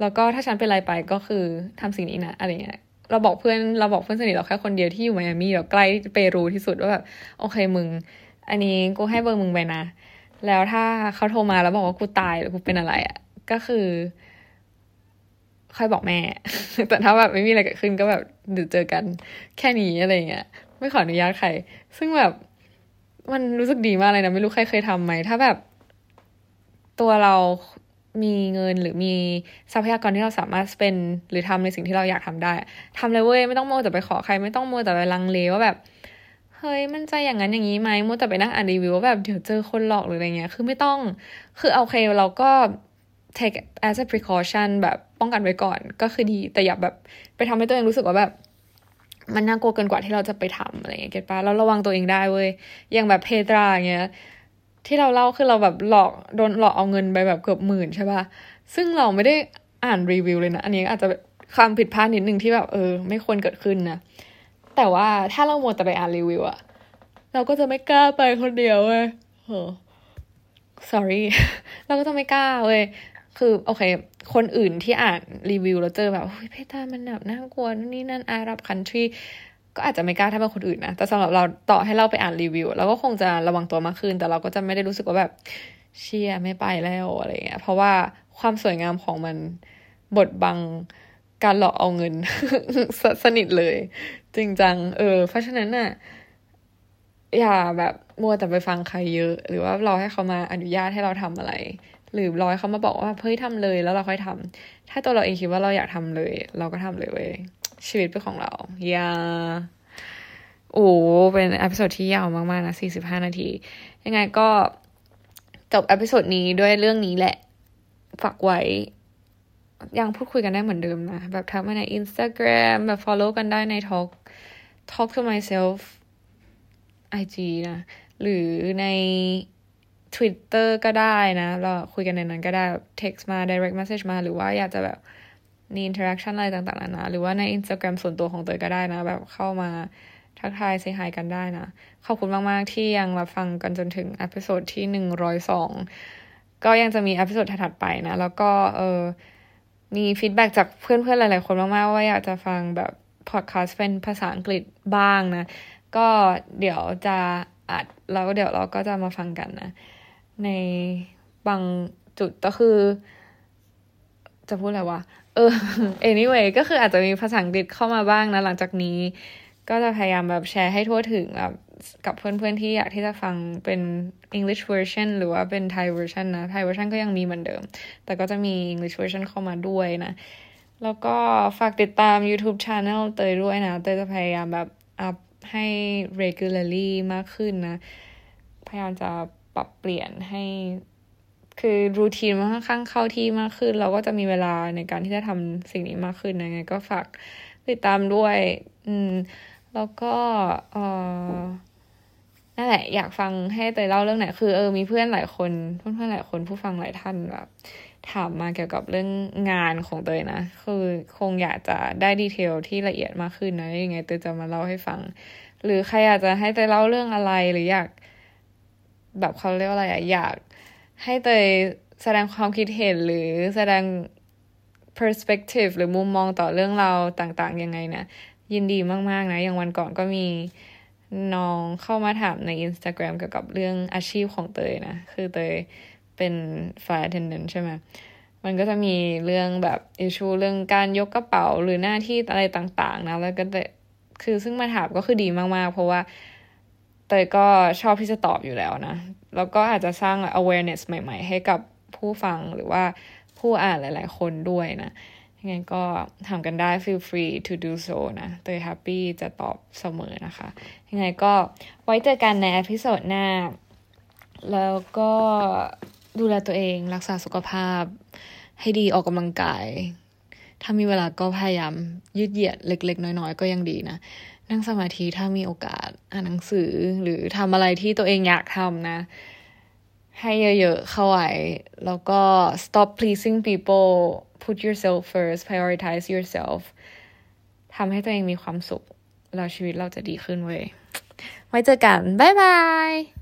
แล้วก็ถ้าฉันเป็นอะไรไปก็คือทำสิ่งนี้นะ อะไรเงี้ย เราบอกเพื่อนเราบอกเพื่อนสนิทเราแค่คนเดียวที่อยู่ไมอามี่เราใกล้เปรูที่สุดว่าแบบโอเคมึง อันนี้กูให้เบอร์มึงไปนะ แล้วถ้าเขาโทรมาแล้วบอกว่ากูตายหรือกูเป็นอะไรอะ่ะก็คือ ค่อยบอกแม่ แต่ถ้าแบบไม่มีอะไรเกิดขึ้นก็แบบเดี๋ยวเจอกันแค่นี้อะไรเงี้ยไม่ขออนุญาตใคร ซึ่งแบบมันรู้สึกดีมากเลยนะ ไม่รู้ใครเคยทำไหม ถ้าแบบ ตัวเรา มีเงินหรือมีทรัพยากรที่เราสามารถเป็นหรือทำในสิ่งที่เราอยากทำได้ทำเลยเว้ยไม่ต้องโมแต่ไปขอใคร ไม่ต้องโมแต่ไปลังเลว่าแบบเฮ้ยมันใจอย่างนั้นอย่างนี้ไหมโมแต่ไปนั่งอ่านรีวิวว่าแบบเดี๋ยวเจอคนหลอกหรืออะไรเงี้ยคือไม่ต้องคือโอเคเราก็ take as a precaution แบบป้องกันไว้ก่อนก็คือดีแต่อย่าแบบไปทำให้ตัวเองรู้สึกว่าแบบมันน่ากลัวเกินกว่าที่เราจะไปทำอะไรเงี้ยเก็ตปะแล้วระวังตัวเองได้เว้ยอย่างแบบเพตราเงี้ย ที่เราเล่าคือเราแบบหลอกโดนหลอกเอาเงินไปแบบเกือบหมื่นใช่ปะซึ่งเราไม่ได้อ่านรีวิวเลยนะ อันนี้อาจจะความผิดพลาดนิดนึงที่แบบเออ ไม่ควรเกิดขึ้นนะ แต่ว่าถ้าเราโมแต่ไปอ่านรีวิวอะเราก็จะไม่กล้าไปคนเดียวเว้ยโห sorry เราก็จะไม่กล้าเว้ยคือโอเค คนอื่นที่อ่านรีวิวแล้วเจอแบบเฮ้ยเพตามันแบบน่ากลัวนี่นั่นอารับคันทรี ก็อาจจะไม่กล้าถ้าเป็นคนอื่นนะ แต่สำหรับเราต่อให้เราไปอ่านรีวิวเราก็คงจะระวังตัวมากขึ้น แต่เราก็จะไม่ได้รู้สึกว่าแบบเชียไม่ไปแล้วอะไรเงี้ย เพราะว่าความสวยงามของมันบดบังการหลอกเอาเงินสสนิทเลย จริงจัง เออ เพราะฉะนั้นน่ะ อย่าแบบมัวแต่ไปฟังใครเยอะ หรือว่ารอให้เขามาอนุญาตให้เราทำอะไร หรือรอให้เขามาบอกว่าเฮ้ยทำเลยแล้วเราค่อยทำถ้าตัวเราเองคิดว่าเราอยากทำเลย เราก็ทำเลยเว้ย ชีวิตเป็นของเราอย่าโอ้เป็น episode ที่ยาวมากๆนะสี่สิบห้านาที ยังไงก็จบ episode นี้ด้วยเรื่องนี้แหละ ฝากไว้ ยังพูดคุยกันได้เหมือนเดิมนะ แบบทักมาใน Instagram แบบ follow กันได้ใน talk talk to myself IG นะ หรือใน Twitter ก็ได้นะ เราคุยกันในนั้นก็ได้ text มา direct message มา หรือว่าอยากจะแบบ มี interaction อะไรต่างๆนะหรือว่าใน Instagram ส่วนตัวของเตยก็ได้นะ แบบเข้ามาทักทาย say hi กันได้นะ ขอบคุณมาก ๆ ที่ยังรับฟังกันจนถึง episode ที่หนึ่งร้อยสองก็ยังจะมี episode ถัดไปนะ แล้วก็เออมี feedback จากเพื่อน ๆ หลาย ๆ คนมาก ๆ ว่าอยากจะฟังแบบพอดแคสต์เป็นภาษาอังกฤษบ้างนะ ก็เดี๋ยวจะอัดแล้วเดี๋ยวเราก็จะมาฟังกันนะ ในบางจุดก็คือ จะพูดอะไรวะ เออ anyway ก็คืออาจจะมีภาษาอังกฤษเข้ามาบ้างนะ หลังจากนี้ ก็จะพยายามแบบแชร์ให้ทั่วถึงแบบกับเพื่อนๆที่อยากที่จะฟังเป็น English version หรือว่าเป็น Thai version นะ Thai version ก็ยังมีเหมือนเดิม แต่ก็จะมี English version เข้ามาด้วยนะ แล้วก็ฝากติดตาม YouTube Channel เตยด้วยนะ เตยจะพยายามแบบอัพให้ regularly มากขึ้นนะ พยายามจะปรับเปลี่ยนให้ คือรูทีนมันค่อนข้างเข้าที่มากขึ้น เราก็จะมีเวลาในการที่จะทำสิ่งนี้มากขึ้นนะไง ก็ฝากติดตามด้วย อืม แล้วก็เออนั่นแหละ อยากฟังให้เตยเล่าเรื่องไหน คือเออมีเพื่อนหลายคนเพื่อนเพื่อนหลายคนผู้ฟังหลายท่านแบบถามมาเกี่ยวกับเรื่องงานของเตยนะ คือคงอยากจะได้ดีเทลที่ละเอียดมากขึ้นนะยังไงเตยจะมาเล่าให้ฟัง หรือใครอยากจะให้เตยเล่าเรื่องอะไรหรืออยาก แบบเขาเรียกว่าอะไรอะอยาก ให้เตยแสดงความคิดเห็นหรือแสดง perspective หรือมุมมองต่อเรื่องราวต่างๆ ยังไงนะ ยินดีมาก ๆ นะ อย่างวันก่อนก็มีน้องเข้ามาถามใน Instagram เกี่ยวกับเรื่องอาชีพของเตยนะ คือเตยเป็น flight attendant ใช่ไหมมันก็จะมีเรื่องแบบอิชูเรื่องการยกกระเป๋าหรือหน้าที่อะไรต่างๆ นะ แล้วก็แต่คือซึ่งมาถามก็คือดีมากๆ เพราะว่าเตยก็ชอบที่จะตอบอยู่แล้วนะ แล้วก็อาจจะสร้าง awareness ใหม่ ๆ ให้กับผู้ฟังหรือว่าผู้อ่านหลาย ๆ คนด้วยนะยังไงก็ทำกันได้ feel free to do so นะเตย happy จะตอบเสมอนะคะ ยังไงก็ไว้เจอกันในอพิโซดหน้า แล้วก็ดูแลตัวเองรักษาสุขภาพ ให้ดีออกกำลังกาย ถ้ามีเวลาก็พยายามยืดเหยียดเล็ก ๆ น้อย ๆ ก็ยังดีนะ นั่งสมาธิถ้ามีโอกาสอ่านหนังสือหรือทำอะไรที่ตัวเองอยากทำนะ ให้เยอะๆเข้าไว้แล้วก็ stop pleasing people put yourself first prioritize yourself ทำให้ตัวเองมีความสุขแล้วชีวิตเราจะดีขึ้นเว้ยไว้เจอกัน บ๊ายบาย